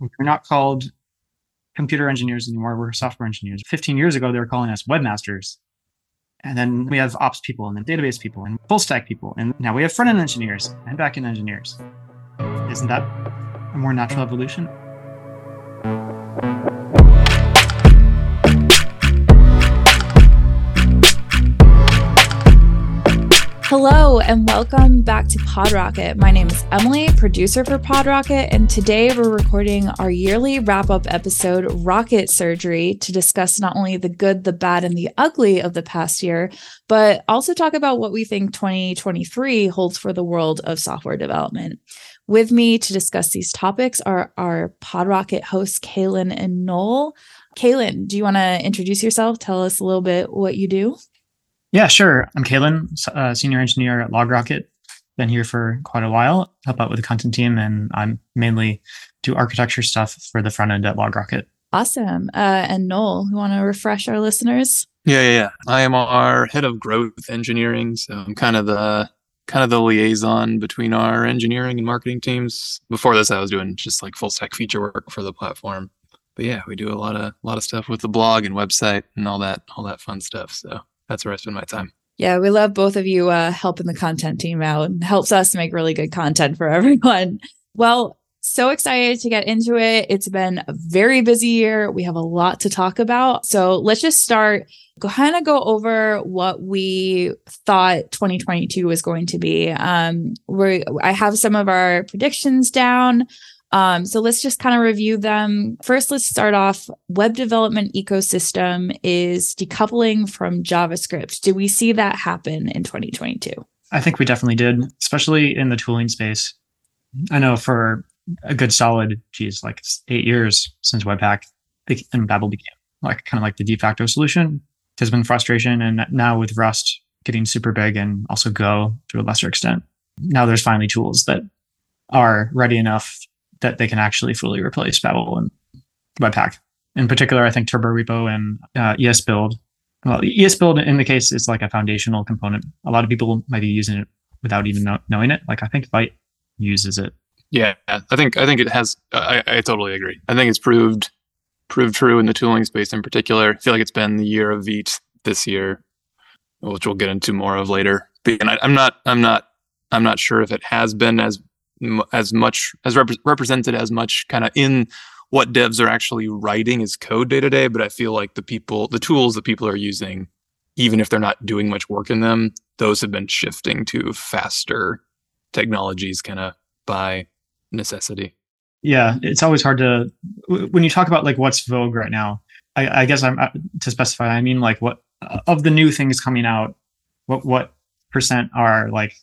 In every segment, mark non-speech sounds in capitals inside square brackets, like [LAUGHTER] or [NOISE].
We're not called computer engineers anymore. We're software engineers. 15 years ago, they were calling us webmasters. And then we have ops people and then database people and full stack people. And now we have front end engineers and back end engineers. Isn't that a more natural evolution? Hello, and welcome back to PodRocket. My name is Emily, producer for PodRocket, and today we're recording our yearly wrap up episode, Rocket Surgery, to discuss not only the good, the bad, and the ugly of the past year, but also talk about what we think 2023 holds for the world of software development. With me to discuss these topics are our PodRocket hosts, Kaylin and Noel. Kaylin, do you want to introduce yourself? Tell us a little bit what you do. Yeah, sure. I'm Kalen, uh, senior engineer at LogRocket. Been here for quite a while, help out with the content team, and I'm mainly do architecture stuff for the front end at LogRocket. Awesome. Uh, and Noel, you want to refresh our listeners? Yeah, yeah, yeah. I am our head of growth engineering, so I'm kind of the kind of the liaison between our engineering and marketing teams. Before this, I was doing just like full stack feature work for the platform. But yeah, we do a lot of a lot of stuff with the blog and website and all that all that fun stuff. So that's where I spend my time. Yeah, we love both of you uh, helping the content team out and helps us make really good content for [LAUGHS] everyone. Well, so excited to get into it. It's been a very busy year. We have a lot to talk about. So let's just start, kind of go over what we thought 2022 was going to be. Um, we I have some of our predictions down. Um, so let's just kind of review them. First, let's start off. Web development ecosystem is decoupling from JavaScript. Do we see that happen in 2022? I think we definitely did, especially in the tooling space. I know for a good solid, geez, like eight years since Webpack and Babel became like kind of like the de facto solution. There's been frustration, and now with Rust getting super big and also Go to a lesser extent, now there's finally tools that are ready enough that they can actually fully replace Babel and Webpack. In particular, I think Turbo Repo and uh, ESBuild. Well, ESBuild in the case is like a foundational component. A lot of people might be using it without even know, knowing it. Like I think Vite uses it. Yeah, I think I think it has. I, I totally agree. I think it's proved proved true in the tooling space in particular. I feel like it's been the year of Vite this year, which we'll get into more of later. But I, I'm not I'm not I'm not sure if it has been as as much as rep- represented as much kind of in what devs are actually writing as code day to day but i feel like the people the tools that people are using even if they're not doing much work in them those have been shifting to faster technologies kind of by necessity. Yeah it's always hard to when you talk about like what's vogue right now i, I guess i'm uh, to specify i mean like what of the new things coming out what what percent are like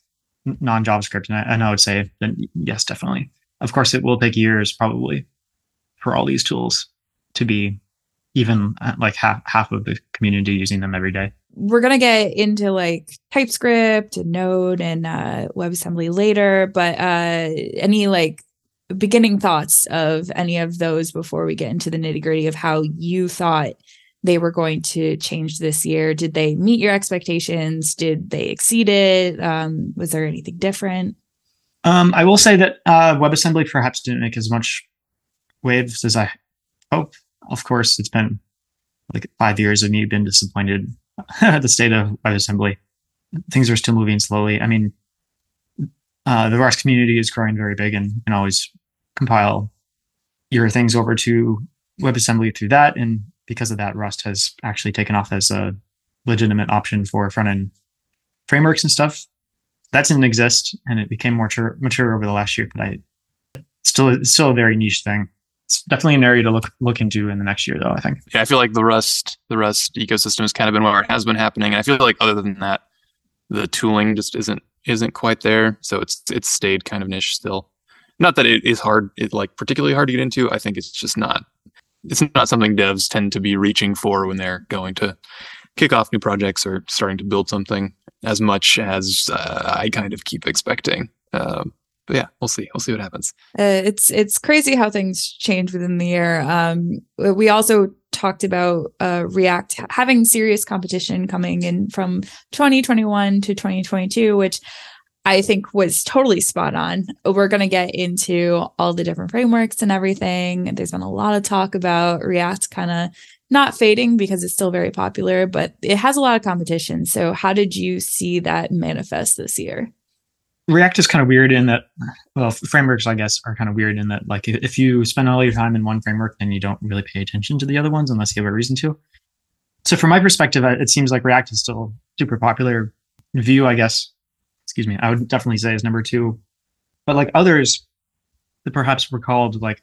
non JavaScript? And I, and I would say then yes, definitely. Of course, it will take years probably for all these tools to be even uh, like half half of the community using them every day. We're gonna get into like TypeScript and Node and uh, WebAssembly later, but uh, any like beginning thoughts of any of those before we get into the nitty gritty of how you thought they were going to change this year. Did they meet your expectations? Did they exceed it? Um, was there anything different? Um, I will say that uh, WebAssembly perhaps didn't make as much waves as I hope. Of course, it's been like five years of me being disappointed at [LAUGHS] the state of WebAssembly. Things are still moving slowly. I mean, uh, the Rust community is growing very big and can always compile your things over to WebAssembly through that. And because of that, Rust has actually taken off as a legitimate option for front end frameworks and stuff. That didn't exist, and it became more mature, mature over the last year. But I still it's still a very niche thing. It's definitely an area to look look into in the next year, though. I think. Yeah, I feel like the Rust the Rust ecosystem has kind of been where it has been happening. And I feel like other than that, the tooling just isn't isn't quite there. So it's it's stayed kind of niche still. Not that it is hard, it like particularly hard to get into. I think it's just not it's not something devs tend to be reaching for when they're going to kick off new projects or starting to build something as much as uh, I kind of keep expecting. Um, but yeah, we'll see. We'll see what happens. Uh, it's it's crazy how things change within the year. Um, we also talked about uh, React having serious competition coming in from 2021 to 2022, which I think was totally spot on. We're going to get into all the different frameworks and everything. There's been a lot of talk about React kind of not fading because it's still very popular, but it has a lot of competition. So, how did you see that manifest this year? React is kind of weird in that, well, frameworks, I guess, are kind of weird in that, like, if you spend all your time in one framework, then you don't really pay attention to the other ones unless you have a reason to. So, from my perspective, it seems like React is still super popular. Vue, I guess, excuse me, I would definitely say is number two. But like others that perhaps were called like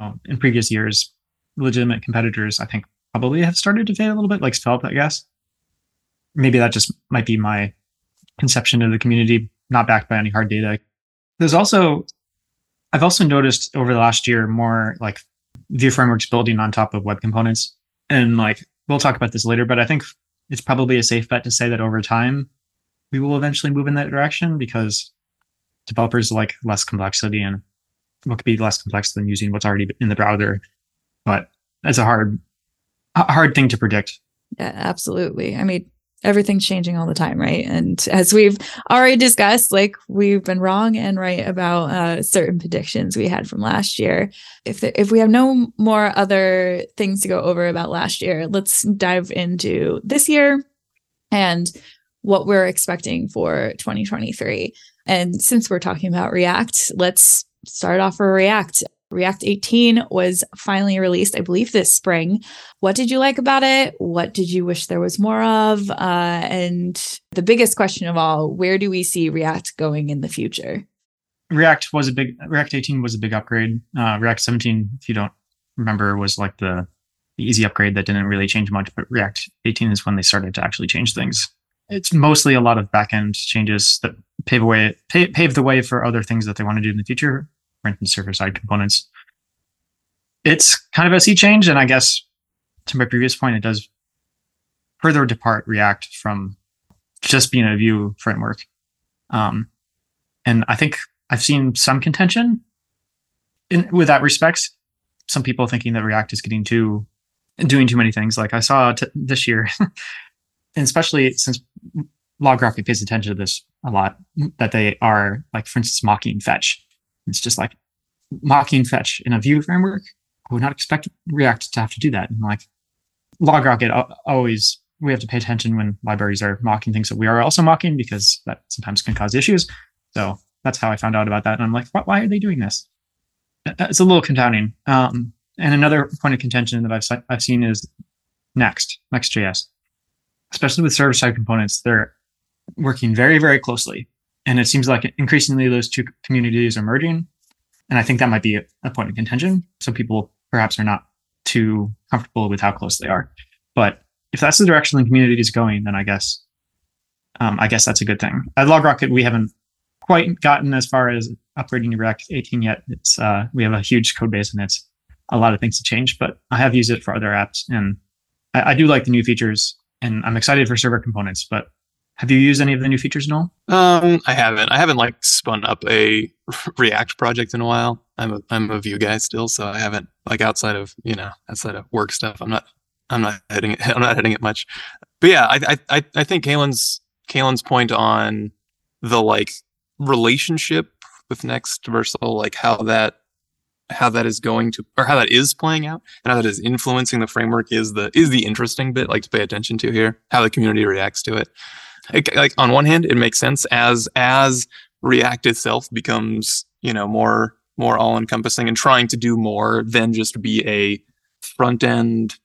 um, in previous years, legitimate competitors, I think probably have started to fade a little bit, like Svelte, I guess. Maybe that just might be my conception of the community, not backed by any hard data. There's also, I've also noticed over the last year more like Vue frameworks building on top of web components. And like, we'll talk about this later, but I think it's probably a safe bet to say that over time, we will eventually move in that direction because developers like less complexity and what could be less complex than using what's already in the browser. But that's a hard a hard thing to predict. Yeah, absolutely. I mean, everything's changing all the time, right? And as we've already discussed, like we've been wrong and right about uh, certain predictions we had from last year. If the, if we have no more other things to go over about last year, let's dive into this year and what we're expecting for 2023. And since we're talking about React, let's start off for React. React 18 was finally released, I believe, this spring. What did you like about it? What did you wish there was more of? Uh, and the biggest question of all, where do we see React going in the future? React was a big React 18 was a big upgrade. Uh, React 17, if you don't remember, was like the, the easy upgrade that didn't really change much. But React 18 is when they started to actually change things. It's mostly a lot of backend changes that pave away pave, pave the way for other things that they want to do in the future for instance, server side components. It's kind of a sea change, and I guess to my previous point, it does further depart React from just being a Vue framework. Um, and I think I've seen some contention in with that respect. Some people thinking that React is getting too doing too many things. Like I saw t- this year, [LAUGHS] and especially since LogRocket pays attention to this a lot, that they are like, for instance, mocking fetch. It's just like mocking fetch in a Vue framework. I would not expect React to have to do that. And like LogRocket always, we have to pay attention when libraries are mocking things that we are also mocking because that sometimes can cause issues. So that's how I found out about that. And I'm like, why are they doing this? It's a little confounding. Um, and another point of contention that I've, I've seen is Next, Next.js, especially with server side components. They're working very, very closely and it seems like increasingly those two communities are merging. And I think that might be a, point of contention. Some people perhaps are not too comfortable with how close they are. But if that's the direction the community is going, then I guess um, I guess that's a good thing. At LogRocket, we haven't quite gotten as far as upgrading to React 18 yet. It's uh, we have a huge code base and it's a lot of things to change, but I have used it for other apps and I, I do like the new features and I'm excited for server components, but have you used any of the new features at all? Um, I haven't. I haven't like spun up a [LAUGHS] React project in a while. I'm a I'm a Vue guy still, so I haven't like outside of you know outside of work stuff. I'm not I'm not hitting it. [LAUGHS] I'm not hitting it much. But yeah, I I I think Kaylin's Kaylin's point on the like relationship with Next Vercel, like how that how that is going to or how that is playing out and how that is influencing the framework is the is the interesting bit like to pay attention to here how the community reacts to it like on one hand, it makes sense as as React itself becomes you know more more all encompassing and trying to do more than just be a front end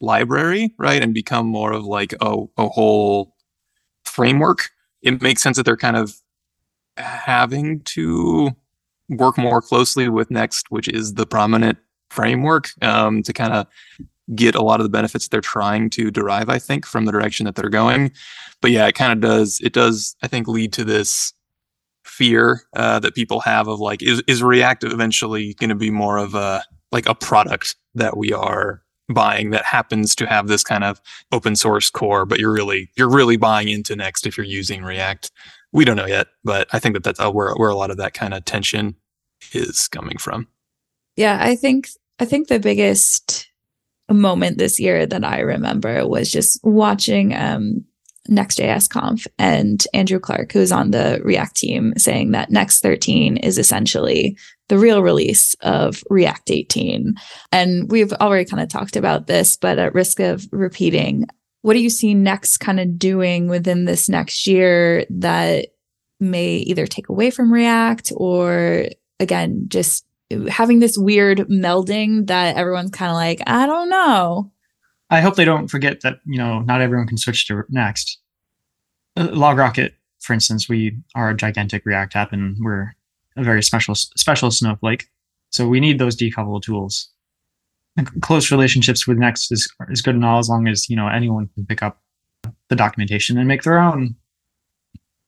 library, right, and become more of like a a whole framework. It makes sense that they're kind of having to work more closely with Next, which is the prominent framework, um, to kind of get a lot of the benefits they're trying to derive, I think, from the direction that they're going. But yeah, it kind of does, it does, I think, lead to this fear uh, that people have of like, is, is React eventually going to be more of a, like a product that we are buying that happens to have this kind of open source core, but you're really, you're really buying into Next if you're using React. We don't know yet, but I think that that's uh, where, where a lot of that kind of tension is coming from. Yeah, I think I think the biggest moment this year that I remember was just watching um, Next.js Conf and Andrew Clark, who's on the React team, saying that Next 13 is essentially the real release of React 18. And we've already kind of talked about this, but at risk of repeating, what do you see Next kind of doing within this next year that may either take away from React or, again, just having this weird melding that everyone's kind of like, I don't know. I hope they don't forget that you know not everyone can switch to Next. Uh, LogRocket, for instance, we are a gigantic React app, and we're a very special special Snowflake. So we need those decoupled tools. Close relationships with Next is is good and all as long as you know anyone can pick up the documentation and make their own,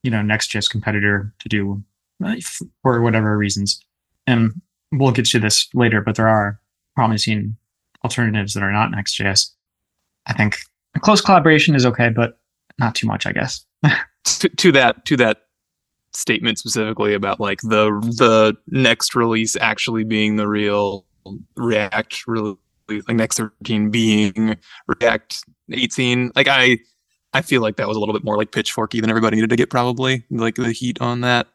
you know, Next.js competitor to do for whatever reasons. And we'll get to this later, but there are promising alternatives that are not Next.js. I think close collaboration is okay, but not too much, I guess. [LAUGHS] to, to that to that statement specifically about like the the next release actually being the real React really like next 13 being React 18. Like I I feel like that was a little bit more like pitchforky than everybody needed to get probably like the heat on that.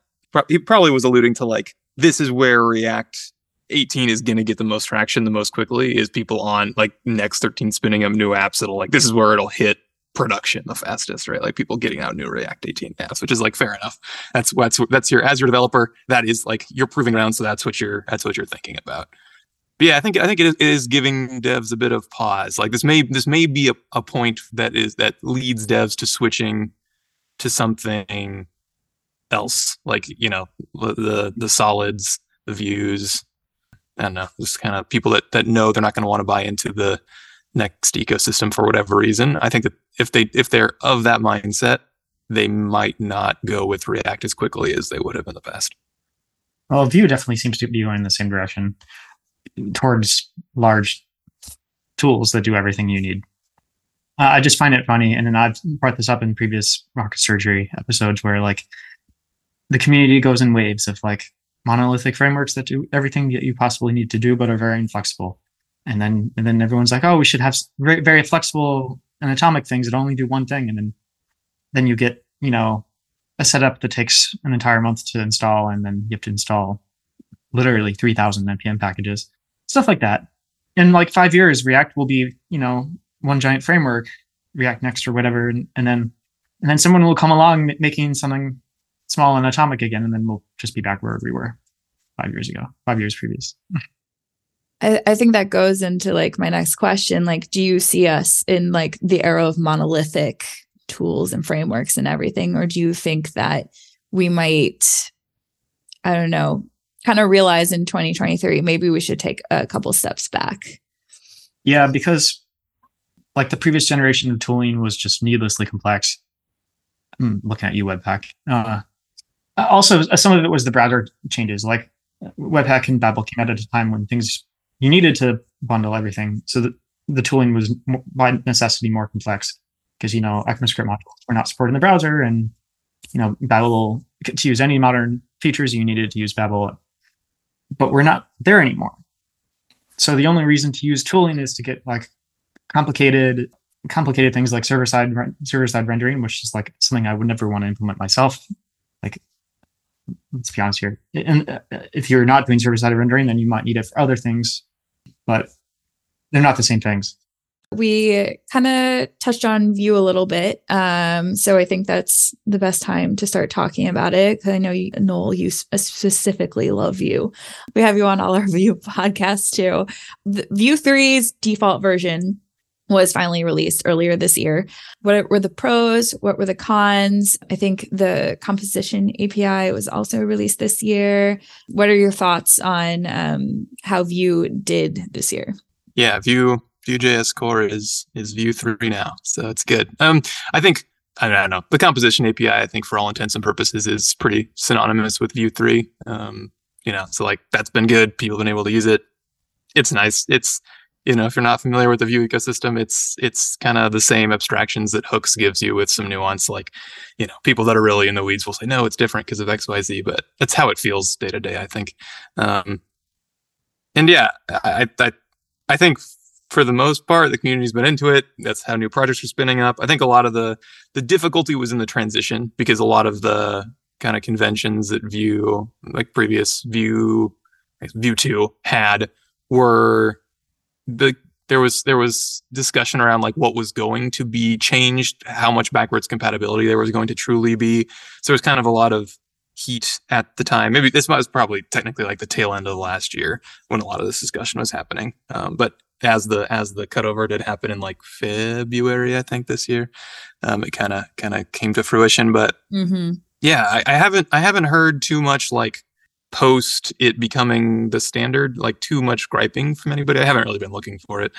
He probably was alluding to like this is where React 18 is going to get the most traction the most quickly is people on like next 13 spinning up new apps that'll like this is where it'll hit production the fastest right like people getting out new react 18 apps which is like fair enough that's that's that's your as your developer that is like you're proving around so that's what you're that's what you're thinking about yeah i think i think it is, it is giving devs a bit of pause like this may this may be a, a point that is that leads devs to switching to something else like you know the the solids the views I don't know, just kind of people that that know they're not going to want to buy into the next ecosystem for whatever reason. I think that if they if they're of that mindset, they might not go with React as quickly as they would have in the past. Well, Vue definitely seems to be going in the same direction towards large tools that do everything you need. Uh, I just find it funny, and then I've brought this up in previous rocket surgery episodes where like the community goes in waves of like monolithic frameworks that do everything that you possibly need to do, but are very inflexible. And then and then everyone's like, oh, we should have very, very flexible and atomic things that only do one thing. And then then you get you know a setup that takes an entire month to install, and then you have to install literally three thousand npm packages, stuff like that. In like five years, React will be you know one giant framework, React Next or whatever, and, and then and then someone will come along making something small and atomic again, and then we'll just be back where we were five years ago, five years previous. I, I think that goes into like my next question. Like, do you see us in like the era of monolithic tools and frameworks and everything? Or do you think that we might, I don't know, kind of realize in 2023, maybe we should take a couple steps back? Yeah, because like the previous generation of tooling was just needlessly complex. I'm looking at you, Webpack. Uh, also, uh, some of it was the browser changes. Like Webpack and Babel came out at a time when things you needed to bundle everything, so the tooling was by necessity more complex because you know ECMAScript modules were not supported in the browser, and you know Babel to use any modern features you needed to use Babel, but we're not there anymore. So the only reason to use tooling is to get like complicated complicated things like server side server side rendering, which is like something I would never want to implement myself. Like let's be honest here. And uh, if you're not doing server side rendering, then you might need it for other things, but they're not the same things. We kind of touched on Vue a little bit. Um, so I think that's the best time to start talking about it. Cause I know you, Noel, you specifically love Vue. We have you on all our [LAUGHS] Vue podcasts too. The Vue 3's default version was finally released earlier this year. What were the pros? What were the cons? I think the composition API was also released this year. What are your thoughts on um, how Vue did this year? Yeah, Vue Vue.js core is is Vue three now, so it's good. Um, I think I don't know the composition API. I think for all intents and purposes is pretty synonymous with Vue three. Um, you know, so like that's been good. People have been able to use it. It's nice. It's you know, if you're not familiar with the Vue ecosystem, it's it's kind of the same abstractions that Hooks gives you with some nuance. Like, you know, people that are really in the weeds will say, no, it's different because of X, Y, Z, but that's how it feels day to day, I think. Um, and yeah, I, I I think for the most part, the community's been into it. That's how new projects are spinning up. I think a lot of the the difficulty was in the transition because a lot of the kind of conventions that Vue, like previous Vue, Vue two had, were the there was there was discussion around like what was going to be changed, how much backwards compatibility there was going to truly be. So there was kind of a lot of heat at the time. Maybe this was probably technically like the tail end of the last year when a lot of this discussion was happening. Um, but as the as the cutover did happen in like February, I think this year, um, it kind of kind of came to fruition. But Mm-hmm. yeah, I, I haven't I haven't heard too much like post it becoming the standard, like too much griping from anybody. I haven't really been looking for it.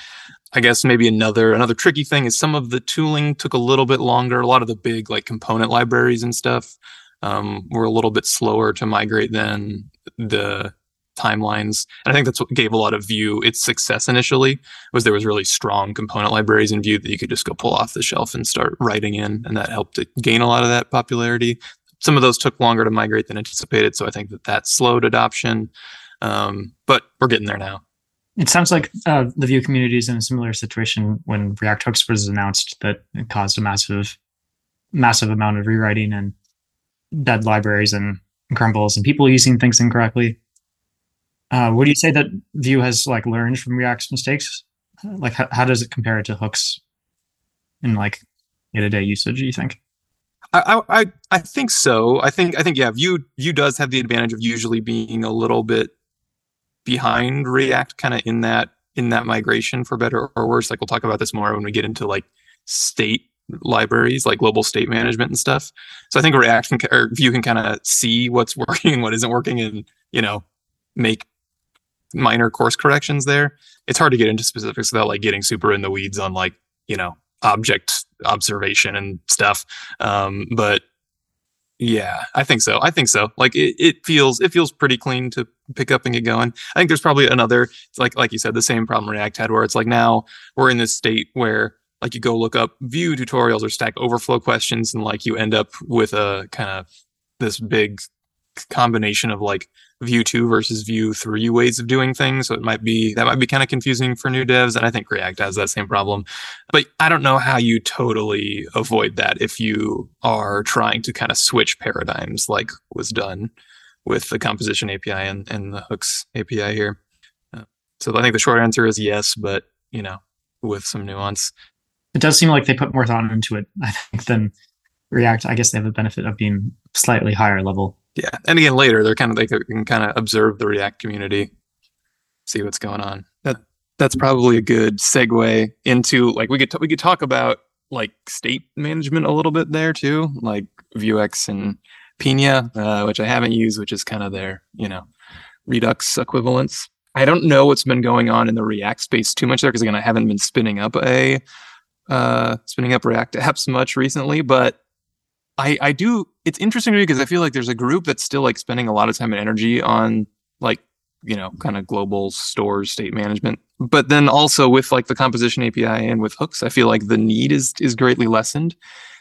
I guess maybe another another tricky thing is some of the tooling took a little bit longer. A lot of the big like component libraries and stuff um, were a little bit slower to migrate than the timelines. And I think that's what gave a lot of Vue its success initially was there was really strong component libraries in Vue that you could just go pull off the shelf and start writing in, and that helped it gain a lot of that popularity. Some of those took longer to migrate than anticipated, so I think that that slowed adoption. Um, but we're getting there now. It sounds like uh, the Vue community is in a similar situation when React Hooks was announced that it caused a massive, massive amount of rewriting and dead libraries and crumbles and people using things incorrectly. Uh, do you say that Vue has like learned from React's mistakes? Like, how, how does it compare to Hooks in like day to day usage? Do you think? I, I I think so. I think I think yeah. Vue Vue does have the advantage of usually being a little bit behind React, kind of in that in that migration for better or worse. Like we'll talk about this more when we get into like state libraries, like global state management and stuff. So I think React can or Vue can kind of see what's [LAUGHS] working what isn't working, and you know make minor course corrections there. It's hard to get into specifics without like getting super in the weeds on like you know object observation and stuff. Um, but yeah, I think so. I think so. Like it, it feels it feels pretty clean to pick up and get going. I think there's probably another like like you said the same problem React had where it's like now we're in this state where like you go look up Vue tutorials or Stack Overflow questions and like you end up with a kind of this big combination of like Vue 2 versus Vue 3 ways of doing things. So it might be that might be kind of confusing for new devs. And I think React has that same problem. But I don't know how you totally avoid that if you are trying to kind of switch paradigms like was done with the composition API and, and the hooks API here. Uh, so I think the short answer is yes, but you know, with some nuance. It does seem like they put more thought into it, I think, than React. I guess they have the benefit of being slightly higher level. Yeah, and again later they're kind of they can kind of observe the React community, see what's going on. That that's probably a good segue into like we could t- we could talk about like state management a little bit there too, like Vuex and Pinia, uh, which I haven't used, which is kind of their you know Redux equivalents. I don't know what's been going on in the React space too much there because again I haven't been spinning up a uh, spinning up React apps much recently, but I I do. It's interesting to me because I feel like there's a group that's still like spending a lot of time and energy on like you know kind of global stores state management, but then also with like the composition API and with hooks, I feel like the need is is greatly lessened.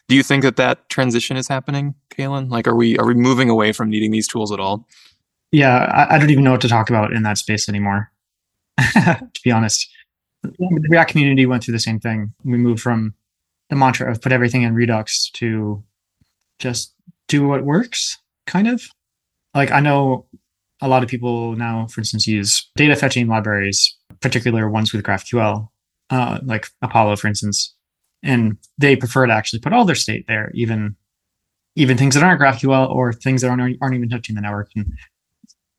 Do you think that that transition is happening, Kalen? Like, are we are we moving away from needing these tools at all? Yeah, I, I don't even know what to talk about in that space anymore. [LAUGHS] to be honest, the React community went through the same thing. We moved from the mantra of put everything in Redux to just do what works, kind of. Like I know a lot of people now, for instance, use data fetching libraries, particular ones with GraphQL, uh, like Apollo, for instance, and they prefer to actually put all their state there, even even things that aren't GraphQL or things that aren't aren't even touching the network. And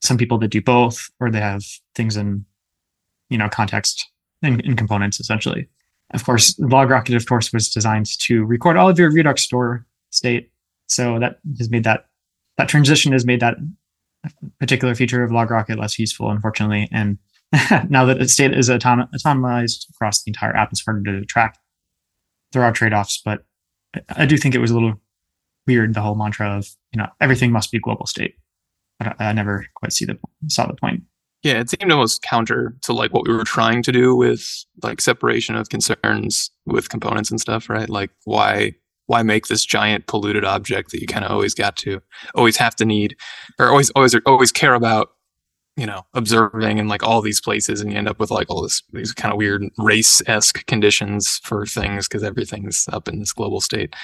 some people that do both, or they have things in you know context and, in components essentially. Of course, LogRocket, of course, was designed to record all of your Redux store state. So that has made that that transition has made that particular feature of LogRocket less useful, unfortunately. And [LAUGHS] now that its state is autom- autonomized across the entire app, it's harder to track. There are trade-offs, but I do think it was a little weird the whole mantra of you know everything must be global state. I, I never quite see the saw the point. Yeah, it seemed almost counter to like what we were trying to do with like separation of concerns with components and stuff, right? Like why why make this giant polluted object that you kind of always got to always have to need or always always always care about you know observing in like all these places and you end up with like all this these kind of weird race-esque conditions for things because everything's up in this global state.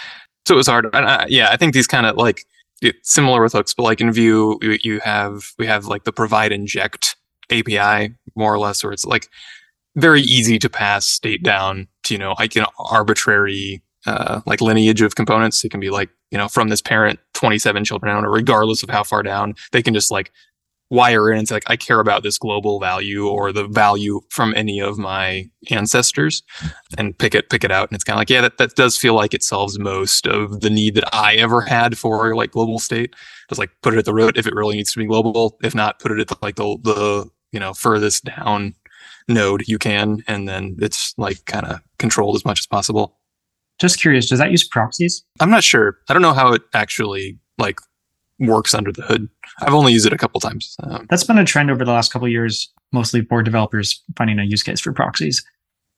So it was hard and I, yeah i think these kind of like similar with hooks but like in vue you, you have we have like the provide inject api more or less where it's like very easy to pass state down to you know like an arbitrary uh, like lineage of components. It can be like, you know, from this parent, 27 children owner, regardless of how far down, they can just like wire in and say like, I care about this global value or the value from any of my ancestors and pick it, pick it out. And it's kind of like, yeah, that, that does feel like it solves most of the need that I ever had for like global state. Just like put it at the root if it really needs to be global. If not, put it at the, like the, the, you know, furthest down node you can. And then it's like kind of controlled as much as possible. Just curious, does that use proxies? I'm not sure. I don't know how it actually like works under the hood. I've only used it a couple times. Um, That's been a trend over the last couple years, mostly for developers finding a use case for proxies,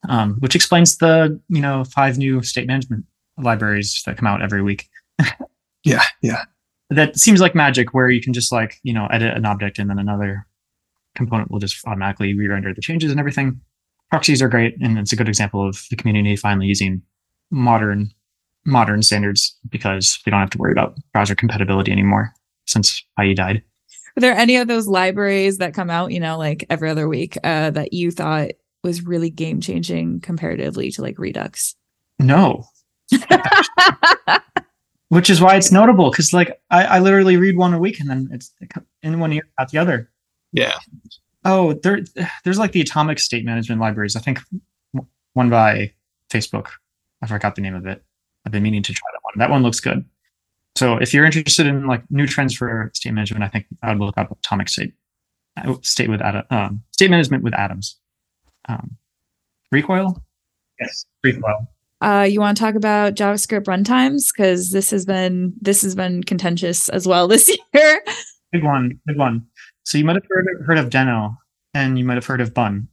um, which explains the you know five new state management libraries that come out every week. [LAUGHS] yeah, yeah. That seems like magic, where you can just like you know edit an object and then another component will just automatically re-render the changes and everything. Proxies are great, and it's a good example of the community finally using modern modern standards because we don't have to worry about browser compatibility anymore since IE died. Are there any of those libraries that come out, you know, like every other week, uh, that you thought was really game changing comparatively to like Redux? No. [LAUGHS] Which is why it's notable because, like, I, I literally read one a week and then it's in one year out the other. Yeah. Oh, there, there's like the Atomic State Management libraries. I think one by Facebook I forgot the name of it. I've been meaning to try that one. That one looks good. So if you're interested in like new trends for state management, I think I would look up Atomic State State with um, State Management with Atoms. Um, recoil, yes, recoil. Uh, you want to talk about JavaScript runtimes because this has been this has been contentious as well [LAUGHS] this year. Big one, big one. So you might have heard, heard of Deno, and you might have heard of Bun.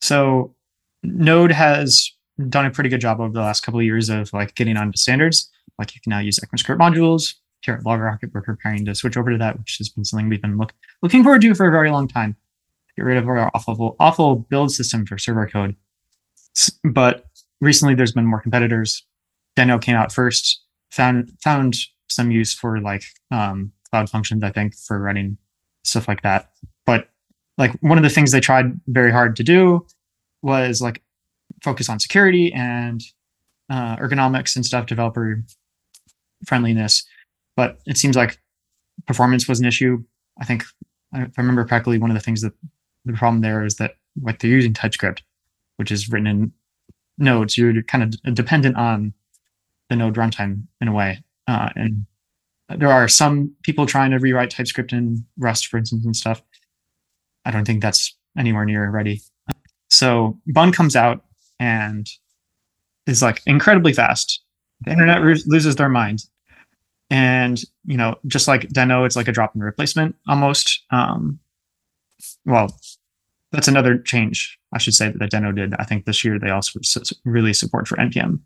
So Node has done a pretty good job over the last couple of years of like getting onto standards. Like you can now use ECMAScript modules. Here at LogRocket, we're preparing to switch over to that, which has been something we've been look, looking forward to for a very long time. Get rid of our awful, awful build system for server code. But recently, there's been more competitors. Deno came out first, found found some use for like um, cloud functions, I think, for running stuff like that. But like one of the things they tried very hard to do was like focus on security and uh, ergonomics and stuff, developer friendliness. But it seems like performance was an issue. I think, if I remember correctly, one of the things that the problem there is that like they're using TypeScript, which is written in Node, so you're kind of dependent on the Node runtime in a way. Uh, and there are some people trying to rewrite TypeScript in Rust, for instance, and stuff. I don't think that's anywhere near ready. So Bun comes out and is like incredibly fast. The internet loses their mind. And, you know, just like Deno, it's like a drop in replacement almost. Um, well, that's another change, I should say, that Deno did. I think this year they also really support for NPM,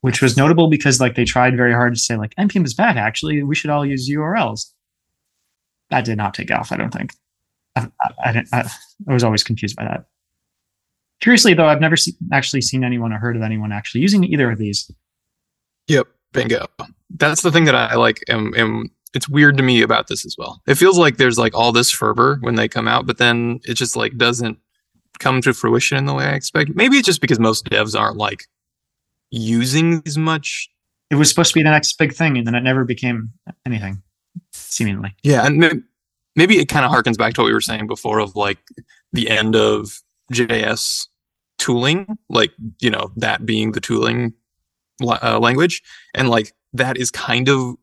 which was notable because like they tried very hard to say like NPM is bad. Actually, we should all use URLs. That did not take off. I don't think. I, I, I, I was always confused by that. Curiously, though, I've never see- actually seen anyone or heard of anyone actually using either of these. Yep, bingo. That's the thing that I like. Am, am it's weird to me about this as well. It feels like there's like all this fervor when they come out, but then it just like doesn't come to fruition in the way I expect. Maybe it's just because most devs aren't like using as much. It was supposed to be the next big thing, and then it never became anything, seemingly. Yeah, and maybe it kind of harkens back to what we were saying before of like the end of JS tooling, like, you know, that being the tooling uh, language. And like, that is kind of,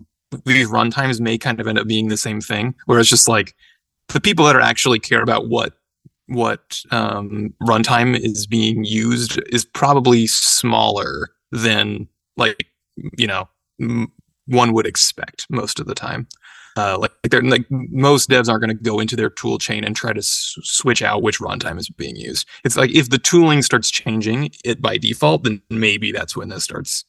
these runtimes may kind of end up being the same thing, where it's just like the people that are actually care about what what um, runtime is being used is probably smaller than like you know m- one would expect most of the time. Uh, like they're like most devs aren't going to go into their tool chain and try to s- switch out which runtime is being used. It's like if the tooling starts changing it by default, then maybe that's when this starts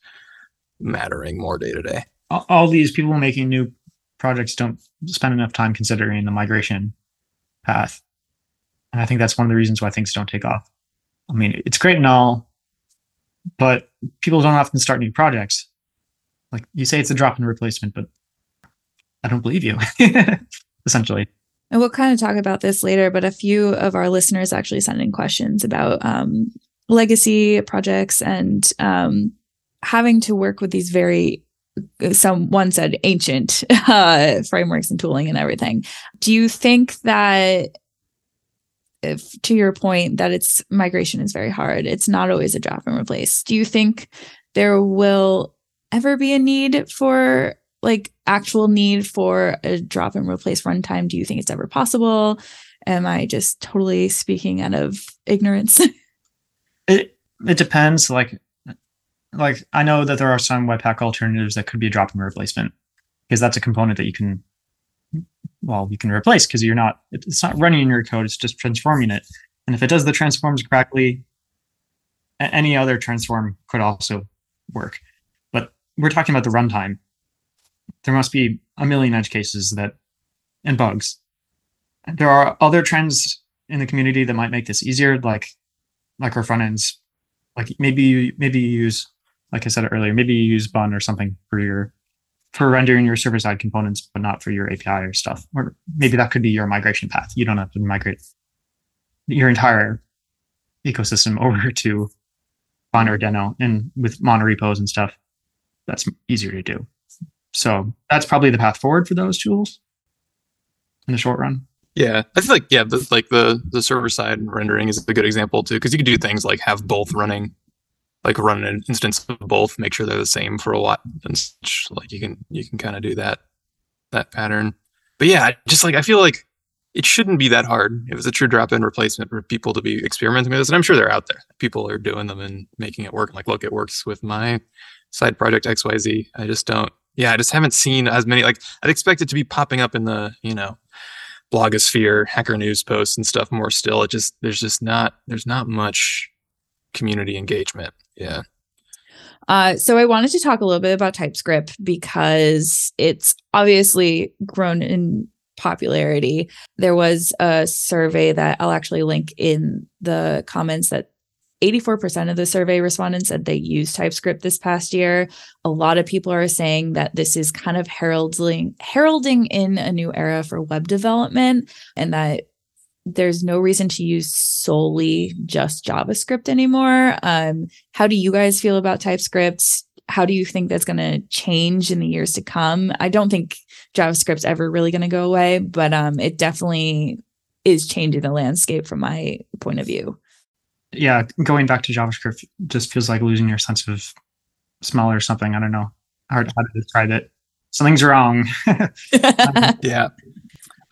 mattering more day to day. All these people making new projects don't spend enough time considering the migration path. And I think that's one of the reasons why things don't take off. I mean, it's great and all, but people don't often start new projects. Like you say, it's a drop in replacement, but I don't believe you, [LAUGHS] essentially. And we'll kind of talk about this later, but a few of our listeners actually sent in questions about um, legacy projects and um, having to work with these very someone said ancient [LAUGHS] uh, frameworks and tooling and everything. Do you think that if to your point that it's migration is very hard, it's not always a drop and replace. Do you think there will ever be a need for like actual need for a drop and replace runtime? Do you think it's ever possible? Am I just totally speaking out of ignorance? [LAUGHS] it it depends. Like like I know that there are some Webpack alternatives that could be a drop and replacement because that's a component that you can well you can replace because you're not it's not running in your code it's just transforming it and if it does the transforms correctly any other transform could also work but we're talking about the runtime there must be a million edge cases that and bugs there are other trends in the community that might make this easier like like our front ends like maybe you maybe you use like i said earlier maybe you use bun or something for your for rendering your server side components, but not for your API or stuff. Or maybe that could be your migration path. You don't have to migrate your entire ecosystem [LAUGHS] over to Bun or Deno and with monorepos and stuff. That's easier to do. So that's probably the path forward for those tools in the short run. Yeah, I feel like yeah, the, like the the server side rendering is a good example too, because you can do things like have both running like run an instance of both, make sure they're the same for a lot, and such. like you can you can kind of do that that pattern. But yeah, just like I feel like it shouldn't be that hard if it's a true drop-in replacement for people to be experimenting with this. And I'm sure they're out there. People are doing them and making it work. Like, look, it works with my side project XYZ. I just don't yeah, I just haven't seen as many like I'd expect it to be popping up in the, you know, blogosphere, hacker news posts and stuff more still. It just there's just not there's not much community engagement. Yeah. Uh, so I wanted to talk a little bit about TypeScript because it's obviously grown in popularity. There was a survey that I'll actually link in the comments that 84% of the survey respondents said they used TypeScript this past year. A lot of people are saying that this is kind of heralding heralding in a new era for web development and that there's no reason to use solely just JavaScript anymore. Um, how do you guys feel about TypeScript? How do you think that's going to change in the years to come? I don't think JavaScript's ever really going to go away, but um, it definitely is changing the landscape from my point of view. Yeah, going back to JavaScript just feels like losing your sense of smell or something. I don't know hard how to describe it. Something's wrong. [LAUGHS] Um, [LAUGHS] yeah,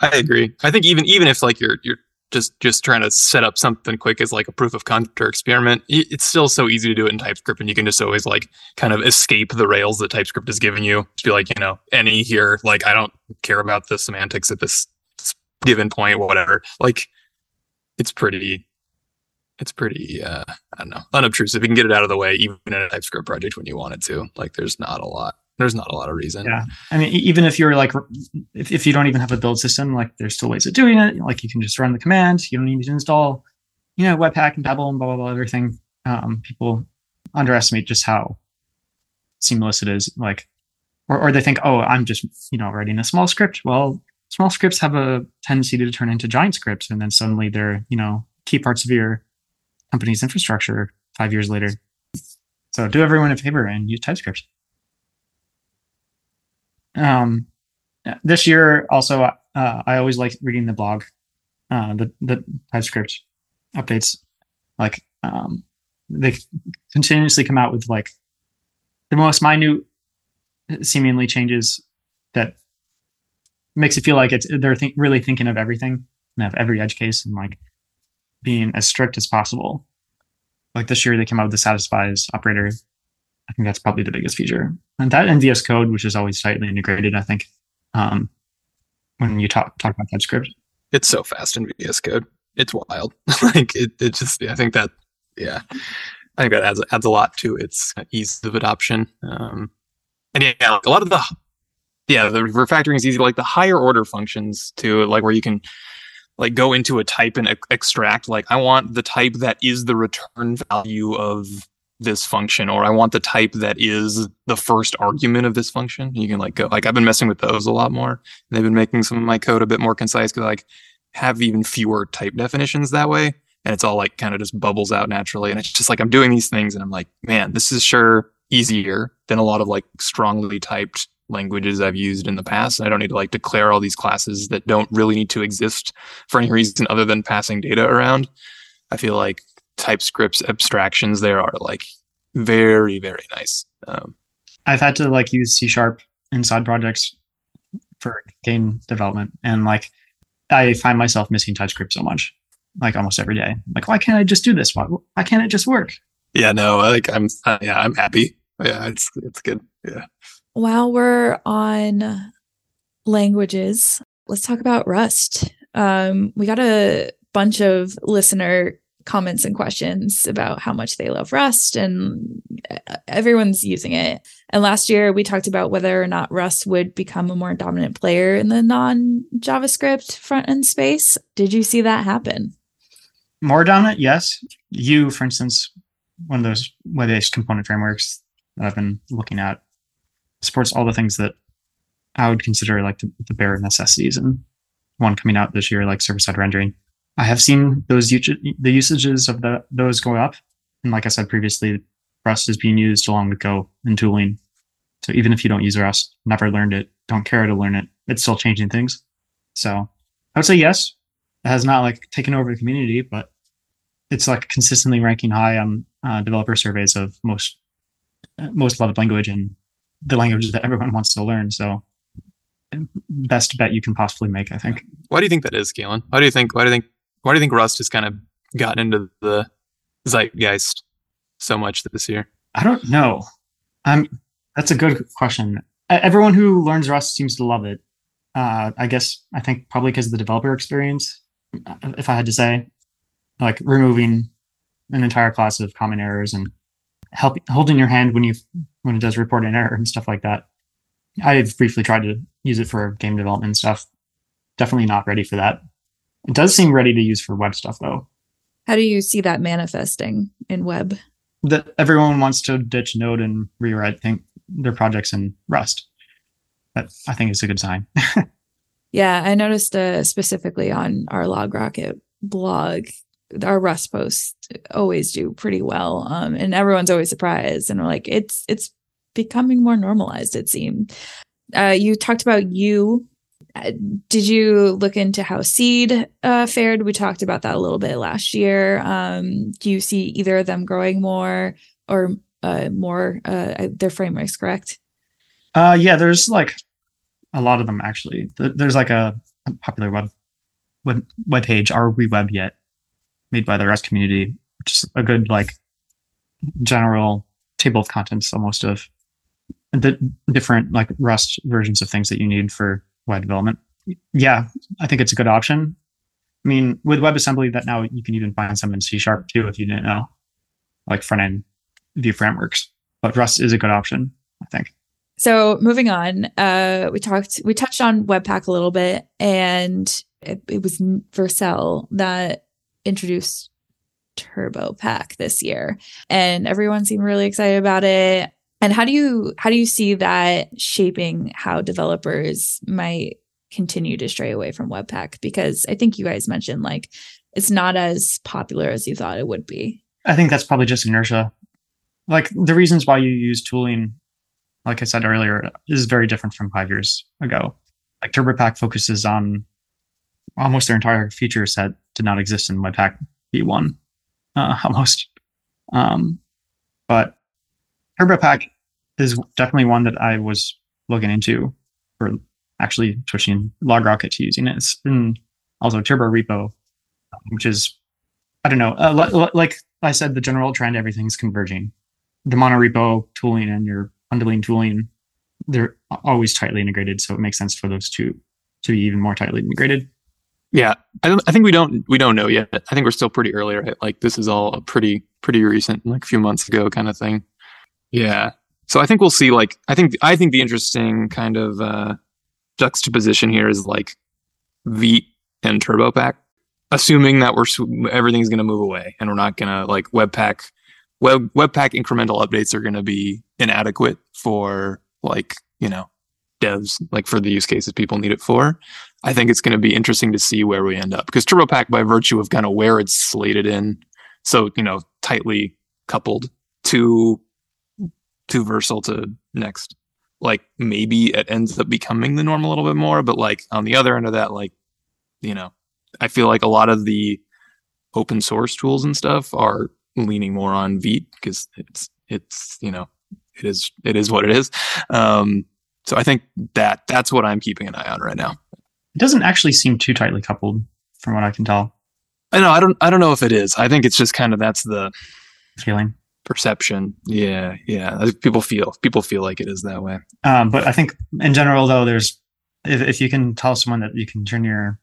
I agree. I think even even if like you're you're just just trying to set up something quick as like a proof of concept or experiment, it's still so easy to do it in TypeScript, and you can just always like kind of escape the rails that TypeScript is giving you. Just be like, you know, any here, like I don't care about the semantics at this given point, whatever. Like, it's pretty, it's pretty, uh, I don't know, unobtrusive. You can get it out of the way, even in a TypeScript project when you want it to. Like, there's not a lot there's not a lot of reason. Yeah. I mean, even if you're like, if, if you don't even have a build system, like there's still ways of doing it. Like you can just run the command. You don't need to install, you know, Webpack and Babel and blah, blah, blah, everything. Um, people underestimate just how seamless it is. Like, or, or they think, oh, I'm just, you know, writing a small script. Well, small scripts have a tendency to turn into giant scripts. And then suddenly they're, you know, key parts of your company's infrastructure five years later. So do everyone a favor and use TypeScript. Um, this year also, uh, I always like reading the blog, uh, the the TypeScript updates. Like, um, they continuously come out with like the most minute, seemingly changes that makes it feel like it's they're think, really thinking of everything and have every edge case and like being as strict as possible. Like this year, they came out with the satisfies operator I think that's probably the biggest feature. And that and VS Code, which is always tightly integrated, I think, um, when you talk talk about TypeScript. It's so fast in VS Code. It's wild. [LAUGHS] like it, it just I think that yeah. I think that adds adds a lot to its ease of adoption. Um, and yeah, like a lot of the yeah, the refactoring is easy. Like the higher order functions too, like where you can like go into a type and ex- extract like I want the type that is the return value of this function or I want the type that is the first argument of this function. You can like go like I've been messing with those a lot more. They've been making some of my code a bit more concise because like have even fewer type definitions that way. And it's all like kind of just bubbles out naturally. And it's just like I'm doing these things and I'm like, man, this is sure easier than a lot of like strongly typed languages I've used in the past. I don't need to like declare all these classes that don't really need to exist for any reason other than passing data around. I feel like TypeScript's abstractions there are like very, very nice. Um, I've had to like use C sharp in side projects for game development, and like I find myself missing TypeScript so much, like almost every day. Like, why can't I just do this? Why, why can't it just work? Yeah, no, like I'm, uh, yeah, I'm happy. Yeah, it's it's good. Yeah. While we're on languages, let's talk about Rust. Um, we got a bunch of listener comments and questions about how much they love Rust, and uh, everyone's using it. And last year, we talked about whether or not Rust would become a more dominant player in the non JavaScript front end space. Did you see that happen? More dominant, yes. Yew, for instance, one of those web based component frameworks that I've been looking at, supports all the things that I would consider like the, the bare necessities. And one coming out this year, like server side rendering. I have seen those the usages of the, those go up. And like I said previously, Rust is being used along with Go and tooling. So even if you don't use Rust, never learned it, don't care to learn it, it's still changing things. So I would say yes. It has not like taken over the community, but it's like consistently ranking high on uh, developer surveys of most most loved language and the language that everyone wants to learn. So best bet you can possibly make, I think. Why do you think that is, Galen? Why do you think? Why do you think? Why do you think Rust has kind of gotten into the zeitgeist so much this year? I don't know. Um, that's a good question. Everyone who learns Rust seems to love it. Uh, I guess I think probably because of the developer experience. If I had to say, like removing an entire class of common errors and help holding your hand when you when it does report an error and stuff like that. I've briefly tried to use it for game development stuff. Definitely not ready for that. It does seem ready to use for web stuff though. How do you see that manifesting in web? That everyone wants to ditch Node and rewrite think, their projects in Rust. That I think is a good sign. [LAUGHS] yeah, I noticed uh, specifically on our LogRocket blog, our Rust posts always do pretty well, um, and everyone's always surprised. And we're like, it's it's becoming more normalized. It seemed. Uh, you talked about you. Uh, did you look into how seed uh, fared? We talked about that a little bit last year. Um, do you see either of them growing more or uh, more uh, their frameworks correct? Uh, yeah there's like a lot of them actually. There's like a popular web web, web page. Are we web yet? Made by the rust community. Which is a good like general table of contents almost of the different like rust versions of things that you need for web development. Yeah, I think it's a good option. I mean, with WebAssembly, that now you can even find some in C sharp too if you didn't know, like front end view frameworks. But Rust is a good option, I think. So moving on, uh, we talked, we touched on Webpack a little bit, and it, it was Vercel that introduced TurboPack this year, and everyone seemed really excited about it. And how do you how do you see that shaping how developers might continue to stray away from Webpack? Because I think you guys mentioned like it's not as popular as you thought it would be. I think that's probably just inertia. Like the reasons why you use tooling, like I said earlier, is very different from five years ago. Like TurboPack focuses on almost their entire feature set did not exist in Webpack V1, uh, [LAUGHS] almost. Um, but TurboPack is definitely one that I was looking into for actually switching LogRocket to using it. It's also Turbo Repo, which is, I don't know, uh, like I said, the general trend, everything's converging. The monorepo tooling and your bundling tooling, they're always tightly integrated. So it makes sense for those two to be even more tightly integrated. Yeah, I, I think we don't we don't know yet. I think we're still pretty early, right? Like this is all a pretty pretty recent, like a few months ago, kind of thing. Yeah. So I think we'll see like I think I think the interesting kind of uh juxtaposition here is like Vite and TurboPack. assuming that we're everything's going to move away and we're not going to like Webpack web Webpack incremental updates are going to be inadequate for like you know devs like for the use cases people need it for. I think it's going to be interesting to see where we end up because TurboPack, by virtue of kind of where it's slated in, so you know tightly coupled to to Vercel to Next, like maybe it ends up becoming the norm a little bit more. But like on the other end of that, like you know, I feel like a lot of the open source tools and stuff are leaning more on Vite because it's it's you know it is it is what it is. Um, so I think that that's what I'm keeping an eye on right now. It doesn't actually seem too tightly coupled, from what I can tell. I know I don't I don't know if it is. I think it's just kind of that's the feeling perception. Yeah, yeah. People feel people feel like it is that way. Um, but I think in general, though, there's if if you can tell someone that you can turn your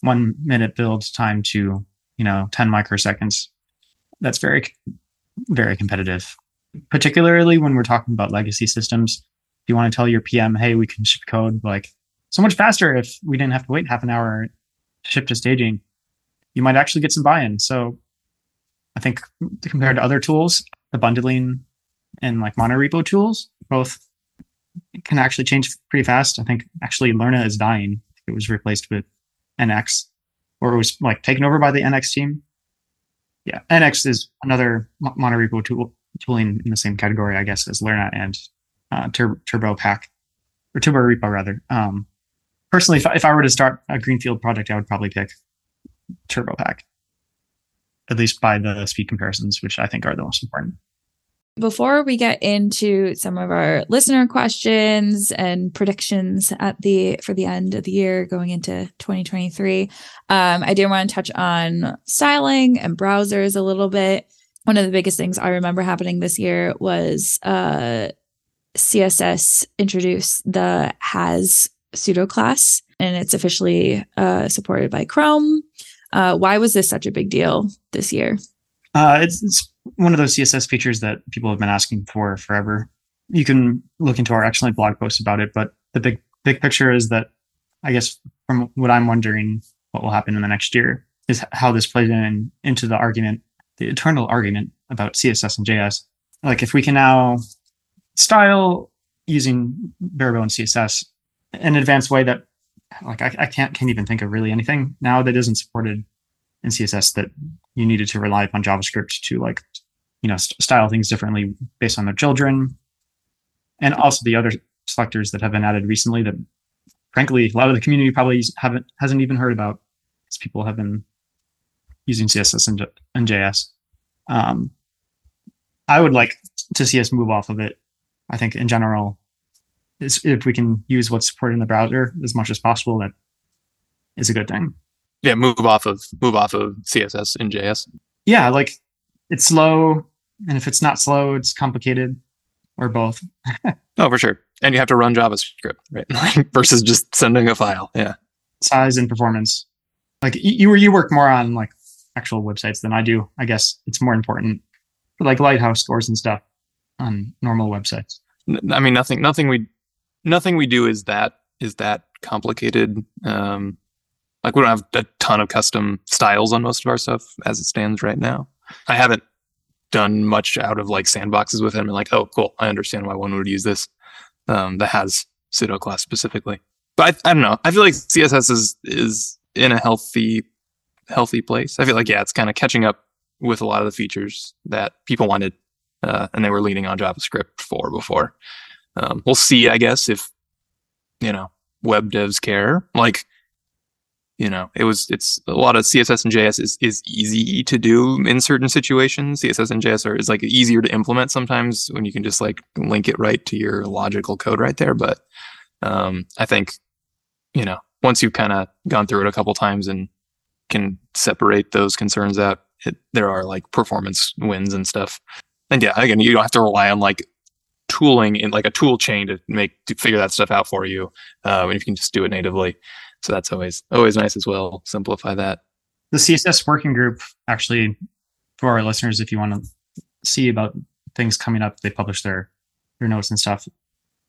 one minute build time to you know 10 microseconds, that's very very competitive. Particularly when we're talking about legacy systems, if you want to tell your PM, hey, we can ship code like so much faster if we didn't have to wait half an hour to ship to staging, you might actually get some buy-in. So I think compared to other tools, the bundling and like monorepo tools, both can actually change pretty fast. I think actually Lerna is dying. It was replaced with NX, or it was like taken over by the NX team. Yeah, NX is another monorepo tool tooling in the same category, I guess, as Lerna and uh, Tur- Turbo Pack or Turbo Repo rather. Um, personally, if, if I were to start a greenfield project, I would probably pick Turbo Pack at least by the speed comparisons, which I think are the most important. Before we get into some of our listener questions and predictions at the for the end of the year going into 2023, um, I did want to touch on styling and browsers a little bit. One of the biggest things I remember happening this year was uh, CSS introduced the has pseudo class, and it's officially uh, supported by Chrome. Uh, why was this such a big deal this year? Uh, it's, it's one of those CSS features that people have been asking for forever. You can look into our excellent blog post about it, but the big big picture is that I guess from what I'm wondering, what will happen in the next year is how this plays in into the argument, the eternal argument about CSS and JS. Like if we can now style using bare bones CSS in an advanced way that like I, I can't can't even think of really anything now that isn't supported in CSS that you needed to rely upon JavaScript to like you know st- style things differently based on their children, and also the other selectors that have been added recently that frankly a lot of the community probably haven't hasn't even heard about because people have been using CSS and, and JS. Um, I would like to see us move off of it. I think in general, is if we can use what's supported in the browser as much as possible, that is a good thing. Yeah, move off of move off of CSS in JS. Yeah, like it's slow, and if it's not slow, it's complicated, or both. [LAUGHS] oh, for sure. And you have to run JavaScript, right? [LAUGHS] Versus just sending a file. Yeah. Size and performance. Like you you work more on like actual websites than I do. I guess it's more important for like Lighthouse scores and stuff on normal websites. I mean, nothing nothing we nothing we do is that is that complicated. Um, like we don't have a ton of custom styles on most of our stuff as it stands right now. I haven't done much out of like sandboxes with him and like, oh, cool, I understand why one would use this. Um, that has pseudo class specifically, but I, I don't know. I feel like CSS is is in a healthy healthy place. I feel like yeah, it's kind of catching up with a lot of the features that people wanted, uh, and they were leaning on JavaScript for before. Um, we'll see, I guess, if you know web devs care. Like, you know, it was it's a lot of CSS and JS is is easy to do in certain situations. CSS and JS are is like easier to implement sometimes when you can just like link it right to your logical code right there. But um, I think you know once you've kind of gone through it a couple times and can separate those concerns out, it, there are like performance wins and stuff. And yeah, again, you don't have to rely on like tooling in like a tool chain to make to figure that stuff out for you. Uh, and you can just do it natively. So that's always always nice as well. Simplify that. The CSS working group actually for our listeners, if you want to see about things coming up, they publish their their notes and stuff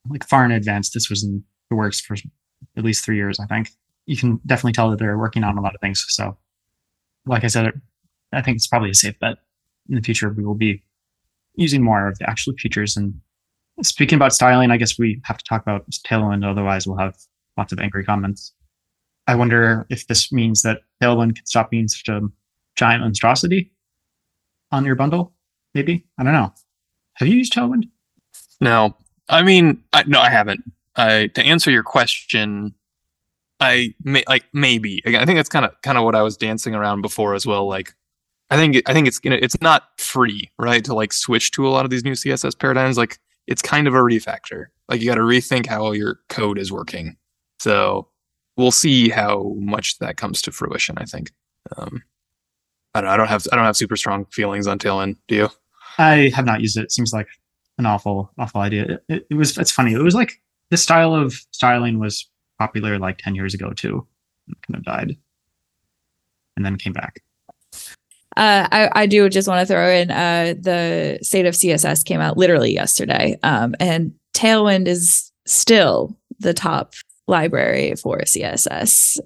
like far in advance. This was in the works for at least three years, I think. You can definitely tell that they're working on a lot of things. So like I said, I think it's probably a safe bet. In the future, we will be using more of the actual features. And speaking about styling, I guess we have to talk about Tailwind, otherwise we'll have lots of angry comments. I wonder if this means that Tailwind can stop being such a giant monstrosity on your bundle. Maybe I don't know. Have you used Tailwind? No, I mean, I, no, I haven't. I to answer your question, I may like maybe. I think that's kind of kind of what I was dancing around before as well. Like, I think I think it's you know, it's not free, right? To like switch to a lot of these new CSS paradigms. Like, it's kind of a refactor. Like, you got to rethink how your code is working. So we'll see how much that comes to fruition. I think. Um, I don't, I don't have I don't have super strong feelings on Tailwind. Do you? I have not used it. it seems like an awful awful idea. It, it, it, was it's funny. It was like this style of styling was popular like ten years ago too. kind of died, and then came back. Uh, I, I do just want to throw in uh, the state of CSS came out literally yesterday, um, and Tailwind is still the top library for CSS.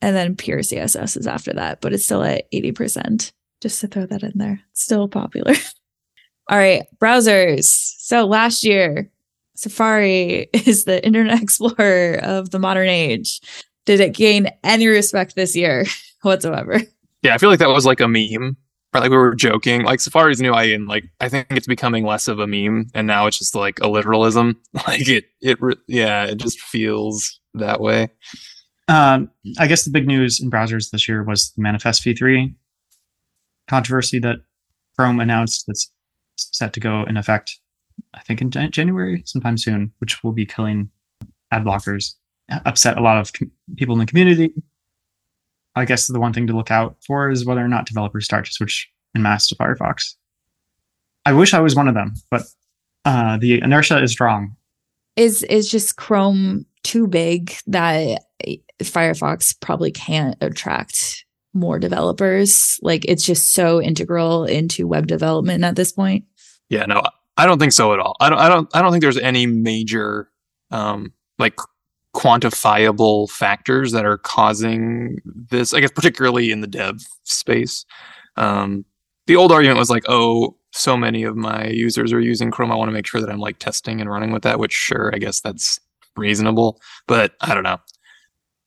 And then pure CSS is after that, but it's still at 80%. Just to throw that in there. Still popular. [LAUGHS] All right, browsers. So last year, Safari [LAUGHS] is the Internet [LAUGHS] Explorer of the modern age. Did it gain any respect this year whatsoever? Yeah, I feel like that was like a meme. Or like we were joking. Like Safari's new IE, like I think it's becoming less of a meme, and now it's just like a literalism. [LAUGHS] Like it, it, yeah, it just feels that way. Um, I guess the big news in browsers this year was the Manifest v3 controversy that Chrome announced that's set to go in effect, I think in January, sometime soon, which will be killing ad blockers, upset a lot of com- people in the community. I guess the one thing to look out for is whether or not developers start to switch in mass to Firefox. I wish I was one of them, but uh, the inertia is strong. Is is just Chrome too big that Firefox probably can't attract more developers. Like it's just so integral into web development at this point. Yeah, no, I don't think so at all. I don't I don't I don't think there's any major um like quantifiable factors that are causing this, I guess particularly in the dev space. Um the old argument was like, oh, so many of my users are using Chrome. I want to make sure that I'm like testing and running with that, which sure, I guess that's reasonable, but I don't know.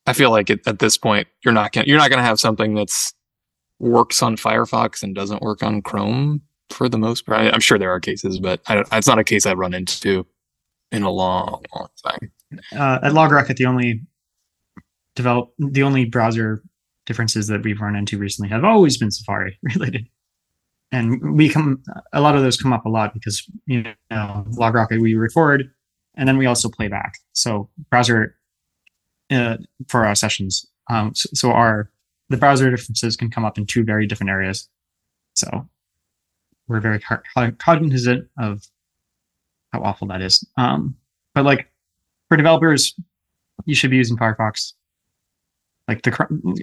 I feel like it, at this point you're not gonna you're not gonna have something that's works on Firefox and doesn't work on Chrome for the most part. I, am sure there are cases, but I, it's not a case I've run into in a long, long time. Uh, at LogRocket, the only develop the only browser differences that we've run into recently have always been Safari [LAUGHS] related, and we come a lot of those come up a lot because you know LogRocket we record and then we also play back. So browser uh, for our sessions. Um, so, so, our the browser differences can come up in two very different areas. So we're very cognizant of how awful that is. Um, but like for developers, you should be using Firefox. Like the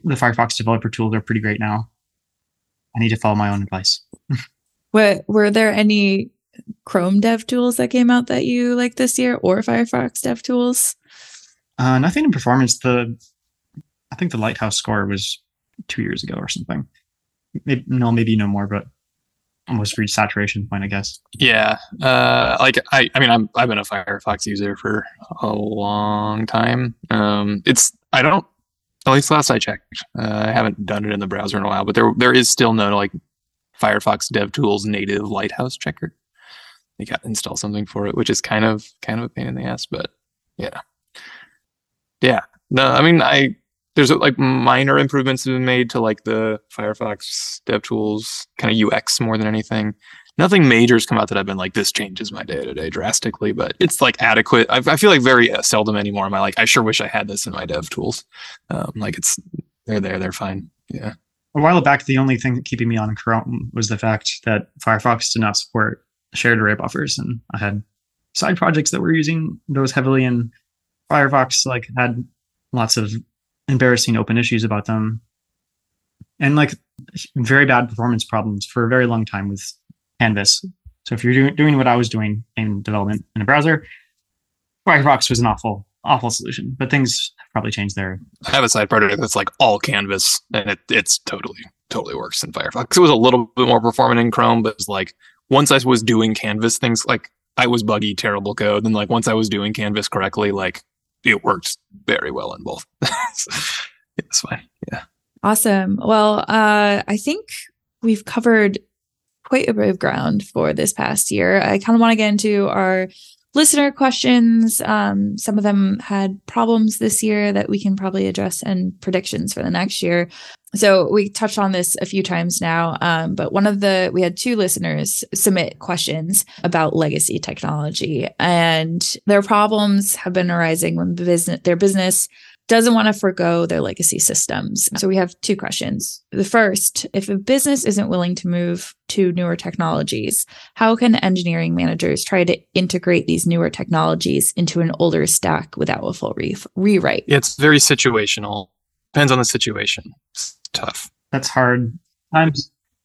the Firefox developer tools are pretty great now. I need to follow my own advice. [LAUGHS] What were there any Chrome dev tools that came out that you like this year, or Firefox dev tools? Uh, nothing in performance. The I think the Lighthouse score was two years ago or something. Maybe, no, maybe no more, but almost reached saturation point, I guess. Yeah, uh, like I, I mean, I'm I've been a Firefox user for a long time. Um, it's I don't at least last I checked, uh, I haven't done it in the browser in a while, but there there is still no like Firefox DevTools native Lighthouse checker. You got to install something for it, which is kind of kind of a pain in the ass, but yeah. Yeah. No, I mean, I there's like minor improvements have been made to like the Firefox DevTools kind of UX more than anything. Nothing major has come out that I've been like, this changes my day to day drastically, but it's like adequate. I, I feel like very uh, seldom anymore am I like, I sure wish I had this in my dev tools. Um, like it's, they're there, they're fine. Yeah. A while back, the only thing keeping me on Chrome was the fact that Firefox did not support shared array buffers. And I had side projects that were using those heavily and Firefox like had lots of embarrassing open issues about them and like very bad performance problems for a very long time with Canvas. So if you're doing, doing what I was doing in development in a browser, Firefox was an awful, awful solution, but things have probably changed there. I have a side project that's like all canvas and it, it's totally, totally works in Firefox. It was a little bit more performant in Chrome, but it's like once I was doing canvas things, like I was buggy, terrible code. And like once I was doing canvas correctly, like it worked very well in both. [LAUGHS] it's fine. Yeah. Awesome. Well, uh, I think we've covered quite a bit of ground for this past year. I kind of want to get into our listener questions. Um, some of them had problems this year that we can probably address and predictions for the next year. So we touched on this a few times now, um, but one of the we had two listeners submit questions about legacy technology, and their problems have been arising when the business their business doesn't want to forego their legacy systems. So we have two questions. The first, if a business isn't willing to move to newer technologies, how can engineering managers try to integrate these newer technologies into an older stack without a full re- rewrite? It's very situational. Depends on the situation. Tough. That's hard.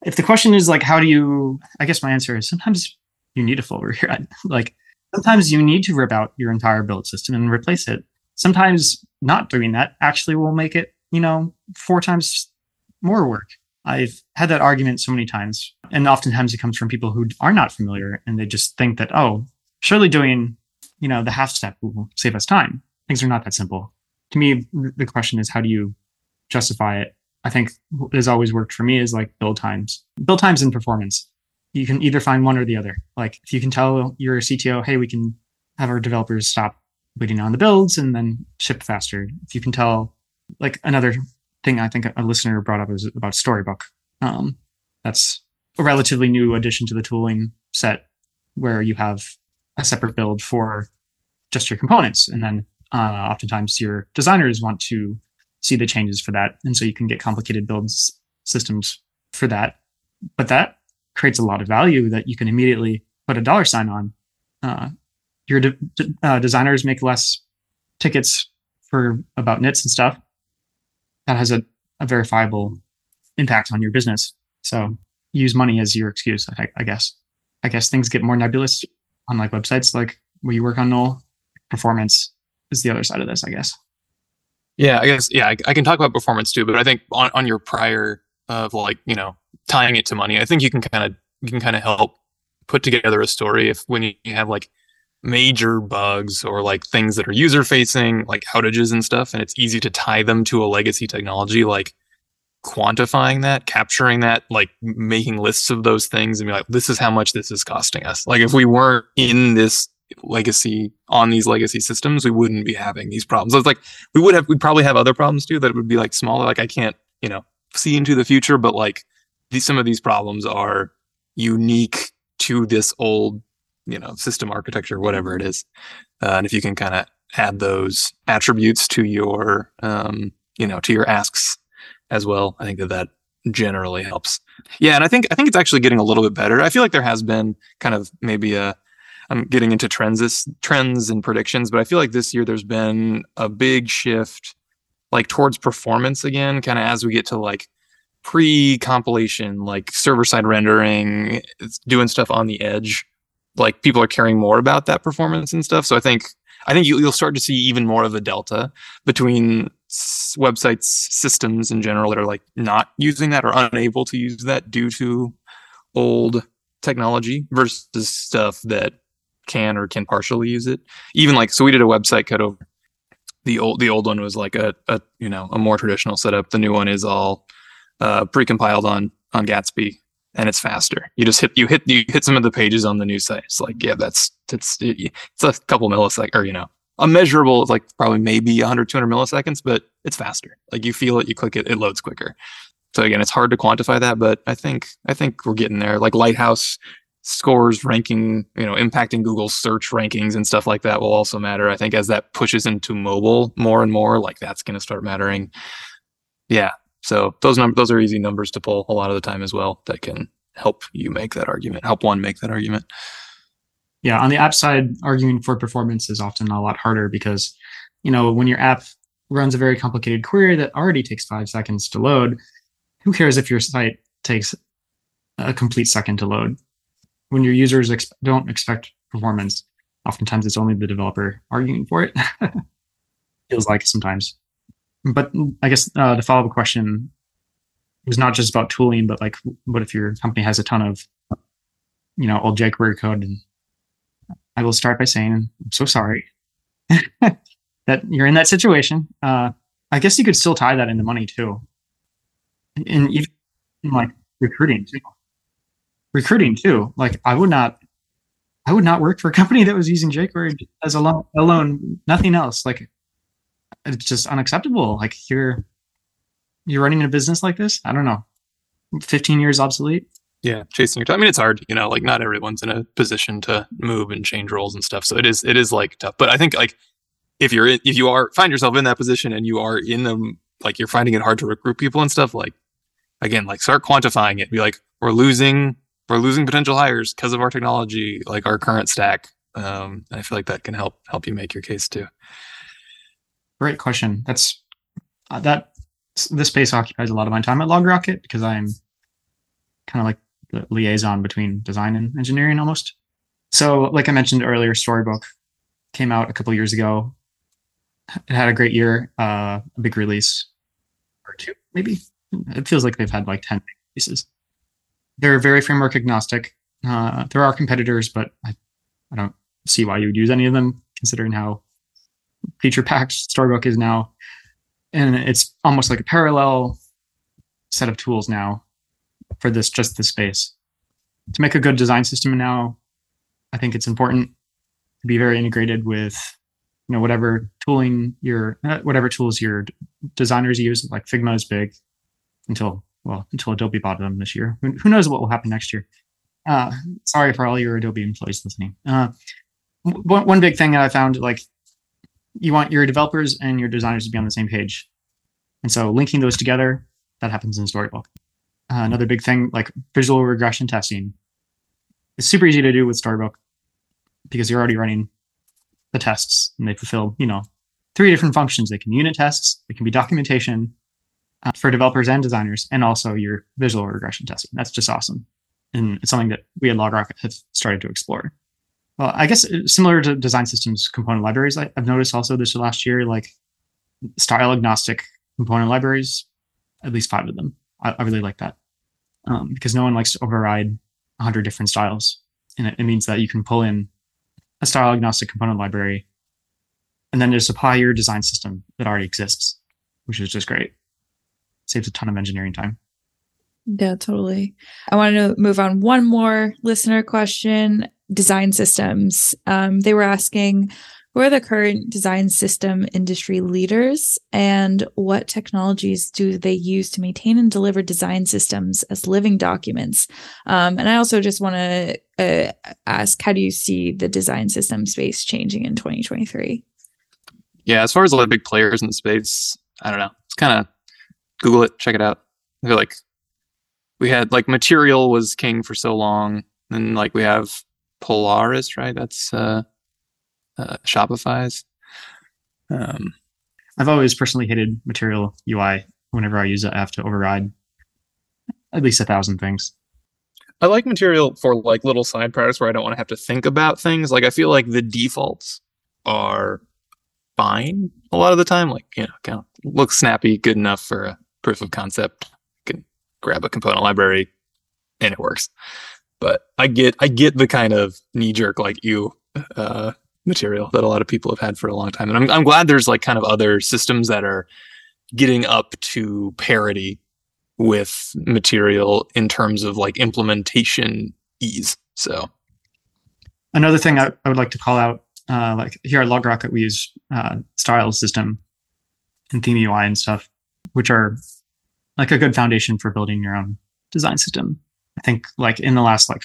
If the question is like, how do you? I guess my answer is sometimes you need a full rewrite. [LAUGHS] like sometimes you need to rip out your entire build system and replace it sometimes not doing that actually will make it, you know, four times more work. I've had that argument so many times. And oftentimes it comes from people who are not familiar and they just think that, oh, surely doing, you know, the half step will save us time. Things are not that simple. To me, the question is how do you justify it? I think has always worked for me is like build times, build times and performance. You can either find one or the other. Like if you can tell your CTO, hey, we can have our developers stop waiting on the builds and then ship faster. If you can tell, like another thing I think a listener brought up is about Storybook. Um, that's a relatively new addition to the tooling set where you have a separate build for just your components. And then uh, oftentimes your designers want to see the changes for that. And so you can get complicated builds systems for that. But that creates a lot of value that you can immediately put a dollar sign on. Uh, your de- uh, designers make less tickets for about nits and stuff, that has a, a verifiable impact on your business. So use money as your excuse, I, I guess. I guess things get more nebulous on like websites like where you work on null. Performance is the other side of this, I guess. Yeah, I guess yeah, I, I can talk about performance too, but I think on, on your prior of like, you know, tying it to money, I think you can kind of you can kind of help put together a story if when you have like major bugs or like things that are user facing, like outages and stuff, and it's easy to tie them to a legacy technology, like quantifying that, capturing that, like making lists of those things and be like, this is how much this is costing us. Like if we weren't in this legacy on these legacy systems, we wouldn't be having these problems. It's like we would have we'd probably have other problems too that would be like smaller. Like I can't, you know, see into the future, but like these some of these problems are unique to this old you know system architecture whatever it is uh, and if you can kind of add those attributes to your um, you know to your asks as well i think that that generally helps yeah and i think i think it's actually getting a little bit better i feel like there has been kind of maybe a i'm getting into trends trends and predictions but i feel like this year there's been a big shift like towards performance again kind of as we get to like pre compilation like server side rendering doing stuff on the edge like people are caring more about that performance and stuff. So I think I think you, will start to see even more of a delta between websites systems in general that are like not using that or unable to use that due to old technology versus stuff that can or can partially use it. Even like so we did a website cut over the old the old one was like a, a you know a more traditional setup. The new one is all uh, precompiled on on Gatsby and it's faster. You just hit you hit you hit some of the pages on the new site. It's like yeah, that's it's it's a couple milliseconds or you know a measurable like probably maybe 100 200 milliseconds, but it's faster. Like you feel it, you click it, it loads quicker. So again, it's hard to quantify that, but I think I think we're getting there. Like Lighthouse scores ranking, you know, impacting Google's search rankings and stuff like that will also matter. I think as that pushes into mobile more and more, like that's going to start mattering. Yeah, so those numbers, those are easy numbers to pull a lot of the time as well. That can help you make that argument, help one make that argument. Yeah, on the app side, arguing for performance is often a lot harder because, you know, when your app runs a very complicated query that already takes five seconds to load, who cares if your site takes a complete second to load? When your users ex- don't expect performance, oftentimes it's only the developer arguing for it. [LAUGHS] feels like sometimes. But I guess uh, the follow up question was not just about tooling, but like, what if your company has a ton of, you know, old jQuery code? And I will start by saying, I'm so sorry [LAUGHS] that you're in that situation. Uh, I guess you could still tie that into money too, and even like recruiting too. Recruiting too. Like I would not, I would not work for a company that was using jQuery as alone, alone, nothing else. Like it's just unacceptable. Like you're you're running a business like this. I don't know, fifteen years obsolete. Yeah, chasing your time. I mean, it's hard. You know, like not everyone's in a position to move and change roles and stuff. So it is it is like tough. But I think like if you're in, if you are find yourself in that position and you are in them, like you're finding it hard to recruit people and stuff. Like again, like start quantifying it. Be like, we're losing we're losing potential hires because of our technology, like our current stack. Um, I feel like that can help help you make your case too. Great question. That's uh, that. This space occupies a lot of my time at LogRocket because I'm kind of like the liaison between design and engineering almost. So, like I mentioned earlier, Storybook came out a couple years ago. It had a great year, uh, a big release or two, maybe. It feels like they've had like 10 releases. They're very framework agnostic. Uh, there are competitors, but I, I don't see why you would use any of them considering how feature packed Storybook is now. And it's almost like a parallel set of tools now for this just this space. To make a good design system now, I think it's important to be very integrated with you know whatever tooling your uh, whatever tools your designers use. Like Figma is big until well until Adobe bought them this year. Who, knows what will happen next year? Uh, sorry for all your Adobe employees listening. Uh, one, one big thing that I found like you want your developers and your designers to be on the same page. And so linking those together, that happens in Storybook. Uh, another big thing, like visual regression testing, it's super easy to do with Storybook because you're already running the tests and they fulfill, you know, three different functions. They can unit tests, they can be documentation uh, for developers and designers, and also your visual regression testing. That's just awesome. And it's something that we at LogRocket have started to explore. Well, I guess uh, similar to design systems component libraries, I, have noticed also this last year, like style agnostic component libraries, at least five of them. I, I really like that um, because no one likes to override 100 different styles. And it, it, means that you can pull in a style agnostic component library and then just apply your design system that already exists, which is just great. Saves a ton of engineering time. Yeah, totally. I want to move on one more listener question design systems. Um, they were asking who are the current design system industry leaders and what technologies do they use to maintain and deliver design systems as living documents? Um, and I also just want to uh, ask how do you see the design system space changing in 2023? Yeah, as far as a lot of big players in the space, I don't know. It's kind of Google it, check it out. I feel like we had like material was king for so long. And like we have Polaris, right? That's uh, uh, Shopify's. Um, I've always personally hated Material UI. Whenever I use it, I have to override at least a thousand things. I like Material for like little side projects where I don't want to have to think about things. Like I feel like the defaults are fine a lot of the time. Like you know, kind of looks snappy, good enough for a proof of concept. Can grab a component library and it works but I get I get the kind of knee jerk like you uh, material that a lot of people have had for a long time, and I'm I'm glad there's like kind of other systems that are getting up to parity with material in terms of like implementation ease. So another thing I, I would like to call out, uh, like here at LogRocket, we use uh, style system and theme UI and stuff, which are like a good foundation for building your own design system. I think like in the last like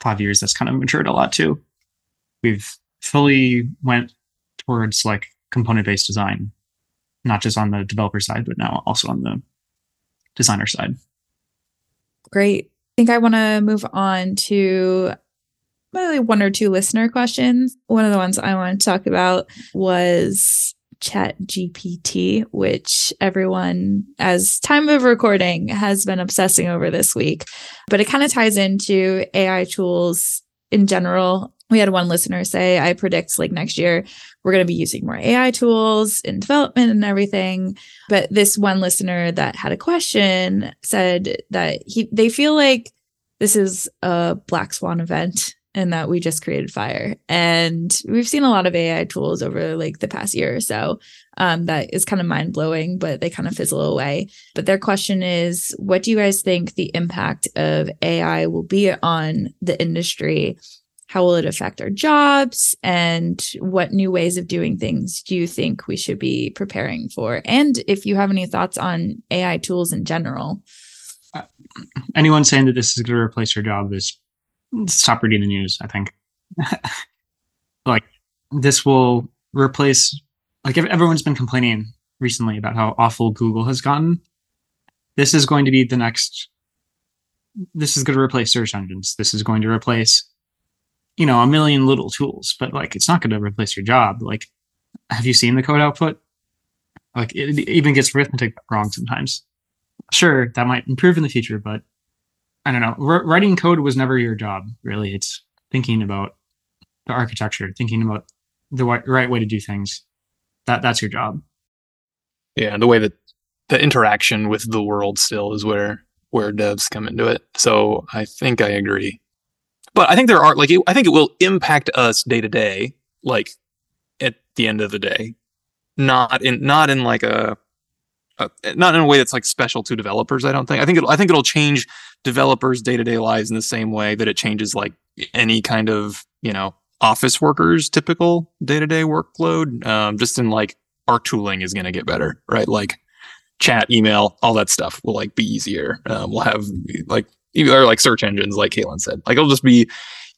five years, that's kind of matured a lot too. We've fully went towards like component based design, not just on the developer side, but now also on the designer side. Great. I think I want to move on to maybe one or two listener questions. One of the ones I want to talk about was chat gpt which everyone as time of recording has been obsessing over this week. But it kind of ties into ai tools in general. We had one listener say, I predict like next year we're going to be using more AI tools in development and everything. But this one listener that had a question said that he they feel like this is a black swan event and that we just created fire. And we've seen a lot of AI tools over like the past year or so um, that is kind of mind blowing, but they kind of fizzle away. But their question is what do you guys think the impact of AI will be on the industry? How will it affect our jobs? And what new ways of doing things do you think we should be preparing for? And if you have any thoughts on AI tools in general. Anyone saying that this is going to replace your job is stop reading the news. I think, [LAUGHS] like, this will replace. Like, everyone's been complaining recently about how awful Google has gotten. This is going to be the next. This is going to replace search engines. This is going to replace, you know, a million little tools. But like, it's not going to replace your job. Like, have you seen the code output? Like, it even gets arithmetic wrong sometimes. Sure, that might improve in the future, but I don't know. R- writing code was never your job, really. It's thinking about the architecture, thinking about the right way to do things. That that's your job. Yeah, the way that the interaction with the world still is where where devs come into it. So I think I agree. But I think there are like I think it will impact us day to day, like at the end of the day, not in not in like a uh, not in a way that's like special to developers. I don't think. I think it, I think it'll change developers' day to day lives in the same way that it changes like any kind of you know office workers' typical day to day workload. Um, just in like our tooling is going to get better, right? Like chat, email, all that stuff will like be easier. Um, we'll have like or like search engines, like Caitlin said. Like it'll just be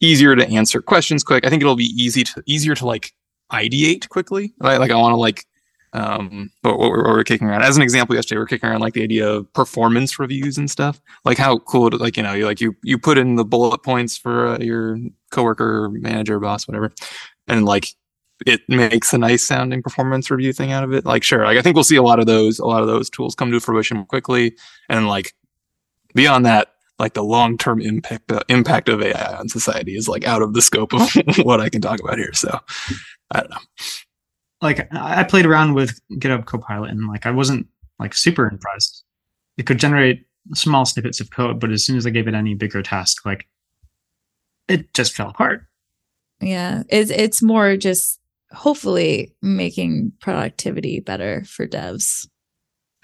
easier to answer questions quick. I think it'll be easy to easier to like ideate quickly. Right? Like I want to like um what, what, we're, kicking around as an example yesterday we're kicking around like the idea of performance reviews and stuff. Like how cool to, like you know you like you you put in the bullet points for uh, your coworker manager boss whatever and like it makes a nice sounding performance review thing out of it. Like sure like i think we'll see a lot of those a lot of those tools come to fruition quickly. And like beyond that like the long-term impact uh, impact of ai on society is like out of the scope of [LAUGHS] what i can talk about here. So i don't know like I played around with GitHub Copilot and like I wasn't like super impressed. It could generate small snippets of code, but as soon as I gave it any bigger task, like it just fell apart. Yeah, it's it's more just hopefully making productivity better for devs.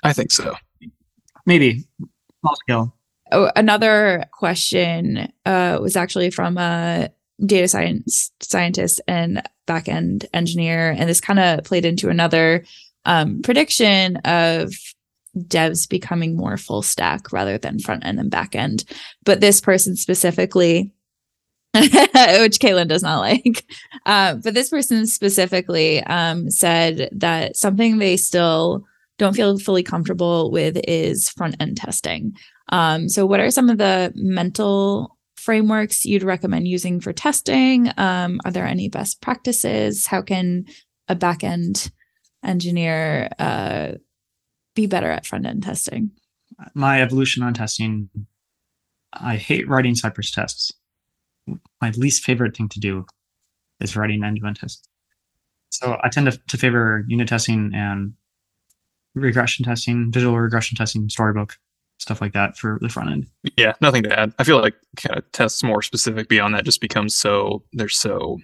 I think so. Maybe small scale. Oh, another question uh, was actually from a data science scientist and backend engineer. And this kind of played into another um, prediction of devs becoming more full stack rather than front end and back end. But this person specifically, [LAUGHS] which Kaylin does not like, [LAUGHS] uh, but this person specifically um, said that something they still don't feel fully comfortable with is front end testing. Um, so, what are some of the mental frameworks you'd recommend using for testing? Um, are there any best practices? How can a backend engineer uh, be better at front end testing? My evolution on testing, I hate writing Cypress tests. My least favorite thing to do is writing end to end tests. So I tend to, to favor unit testing and regression testing, visual regression testing, storybook stuff like that for the front end. Yeah, nothing to add. I feel like kind of tests more specific beyond that just becomes so they're so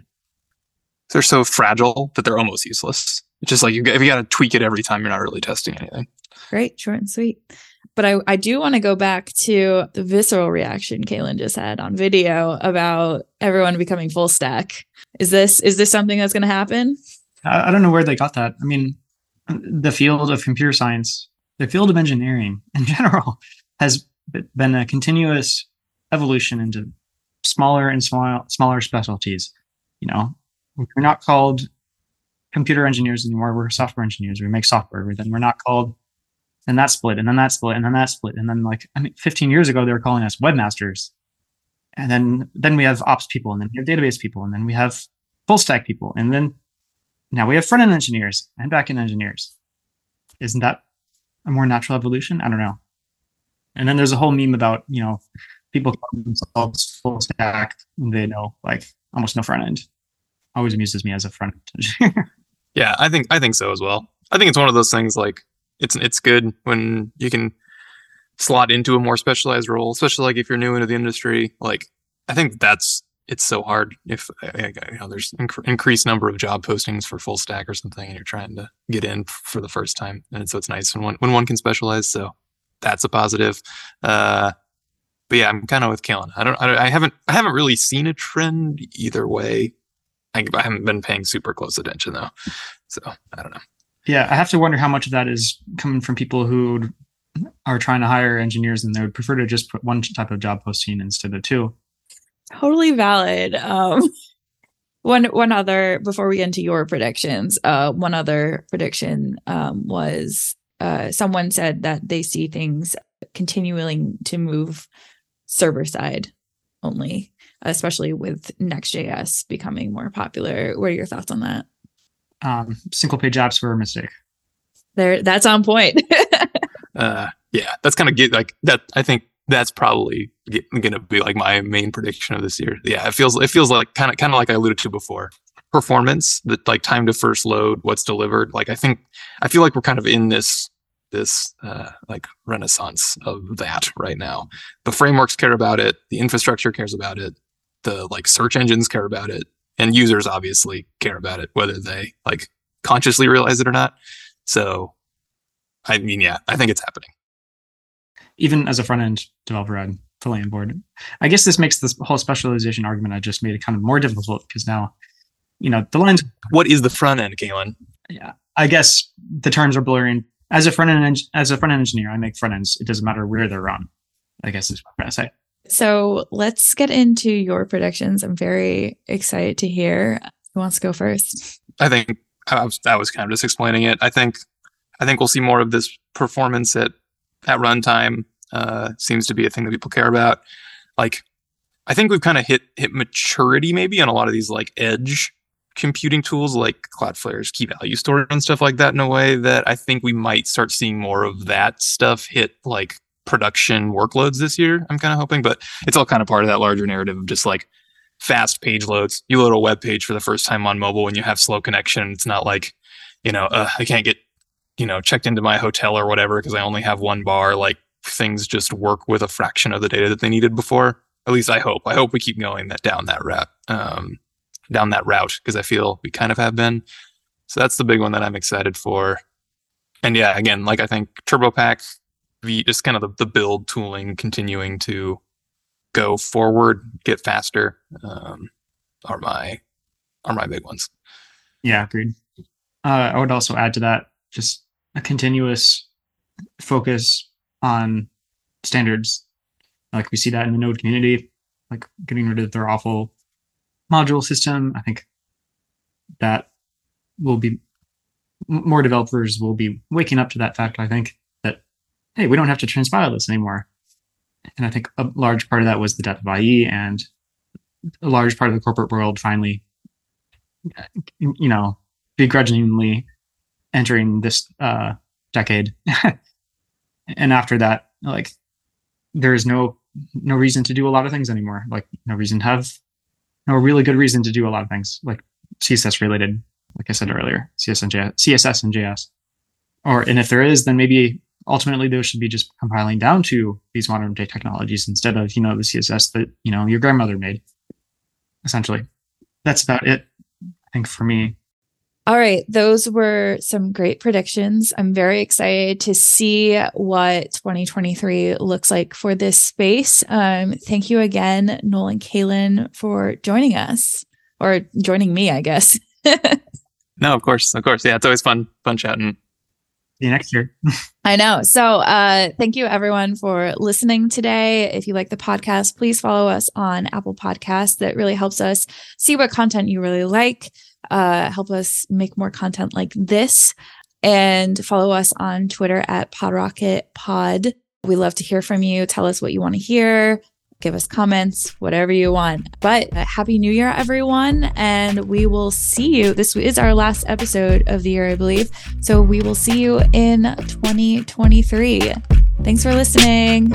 they're so fragile that they're almost useless. It's just like you if you got to tweak it every time, you're not really testing anything. Great, short and sweet. But I, I do want to go back to the visceral reaction Kaylin just had on video about everyone becoming full stack. Is this is this something that's going to happen? I, I don't know where they got that. I mean, the field of computer science the field of engineering in [LAUGHS] general has been a continuous evolution into smaller and smaller smaller specialties. You know, we're not called computer engineers anymore. We're software engineers. We make software. Then we're not called, and that split, and then that split, and then that split, and then like I mean, 15 years ago they were calling us webmasters, and then then we have ops people, and then we have database people, and then we have full stack people, and then now we have front end engineers and back end engineers. Isn't that a more natural evolution? I don't know. And then there's a whole meme about, you know, people call themselves full stack. They know like almost no front end. Always amuses me as a front engineer. [LAUGHS] Yeah, I think I think so as well. I think it's one of those things like it's it's good when you can slot into a more specialized role, especially like if you're new into the industry. Like I think that's it's so hard if you know there's inc- increased number of job postings for full stack or something, and you're trying to get in for the first time, and so it's nice when one when one can specialize. So that's a positive. Uh, but yeah, I'm kind of with Kalen. I don't, I, I haven't, I haven't really seen a trend either way. I, I haven't been paying super close attention though, so I don't know. Yeah, I have to wonder how much of that is coming from people who are trying to hire engineers and they would prefer to just put one type of job posting instead of two. Totally valid. Um, [LAUGHS] one one other before we get into your predictions, uh, one other prediction um, was uh, someone said that they see things continuing to move server side only, especially with Next.js becoming more popular. What are your thoughts on that? Um, single page apps were a mistake. There, that's on point. [LAUGHS] uh, yeah, that's kind of get like that. I think that's probably going to be like my main prediction of this year. Yeah, it feels it feels like kind of kind of like I alluded to before. Performance, the like time to first load, what's delivered. Like I think I feel like we're kind of in this this uh, like renaissance of that right now. The frameworks care about it, the infrastructure cares about it, the like search engines care about it, and users obviously care about it, whether they like consciously realize it or not. So, I mean, yeah, I think it's happening. Even as a front end developer, I'm fully on board. I guess this makes this whole specialization argument I just made it kind of more difficult because now, you know, the lines. What is the front end, Kalen? Yeah, I guess the terms are blurring as a front end as a front end engineer, I make front ends. It doesn't matter where they're on. I guess is what I'm trying to say. So let's get into your predictions. I'm very excited to hear. Who wants to go first? I think I was, I was kind of just explaining it. I think I think we'll see more of this performance at at runtime. Uh, seems to be a thing that people care about. Like, I think we've kind of hit hit maturity maybe on a lot of these like edge computing tools like Cloudflare's key value store and stuff like that in a way that I think we might start seeing more of that stuff hit like production workloads this year. I'm kind of hoping, but it's all kind of part of that larger narrative of just like fast page loads. You load a web page for the first time on mobile when you have slow connection. It's not like, you know, uh, I can't get, you know, checked into my hotel or whatever because I only have one bar. Like things just work with a fraction of the data that they needed before. At least I hope. I hope we keep going that down that route. Um, down that route because I feel we kind of have been. So that's the big one that I'm excited for. And yeah, again, like I think TurboPack, the just kind of the, the build tooling continuing to go forward, get faster, um, are my are my big ones. Yeah, agreed. Uh, I would also add to that just a continuous focus on standards. Like we see that in the Node community, like getting rid of their awful module system. I think that will be more developers will be waking up to that fact. I think that hey, we don't have to transpile this anymore. And I think a large part of that was the death of IE and a large part of the corporate world finally, you know, begrudgingly entering this uh, decade. [LAUGHS] and after that, like there is no no reason to do a lot of things anymore. Like no reason to have no really good reason to do a lot of things like CSS related, like I said earlier, CSS in JS, CSS in JS. Or and if there is, then maybe ultimately those should be just compiling down to these modern day technologies instead of you know the CSS that you know your grandmother made. Essentially, that's about it. I think for me. All right, those were some great predictions. I'm very excited to see what 2023 looks like for this space. Um, thank you again, Nolan Kalen, for joining us or joining me, I guess. [LAUGHS] no, of course, of course. Yeah, it's always fun, fun chatting. See you next year. [LAUGHS] I know. So, uh, thank you everyone for listening today. If you like the podcast, please follow us on Apple Podcasts. That really helps us see what content you really like uh, help us make more content like this. And follow us on Twitter at PodRocket Pod. We love to hear from you. Tell us what you want to hear. Give us comments, whatever you want. But uh, Happy New Year, everyone. And we will see you. This is our last episode of the year, I believe. So we will see you in 2023. Thanks for listening.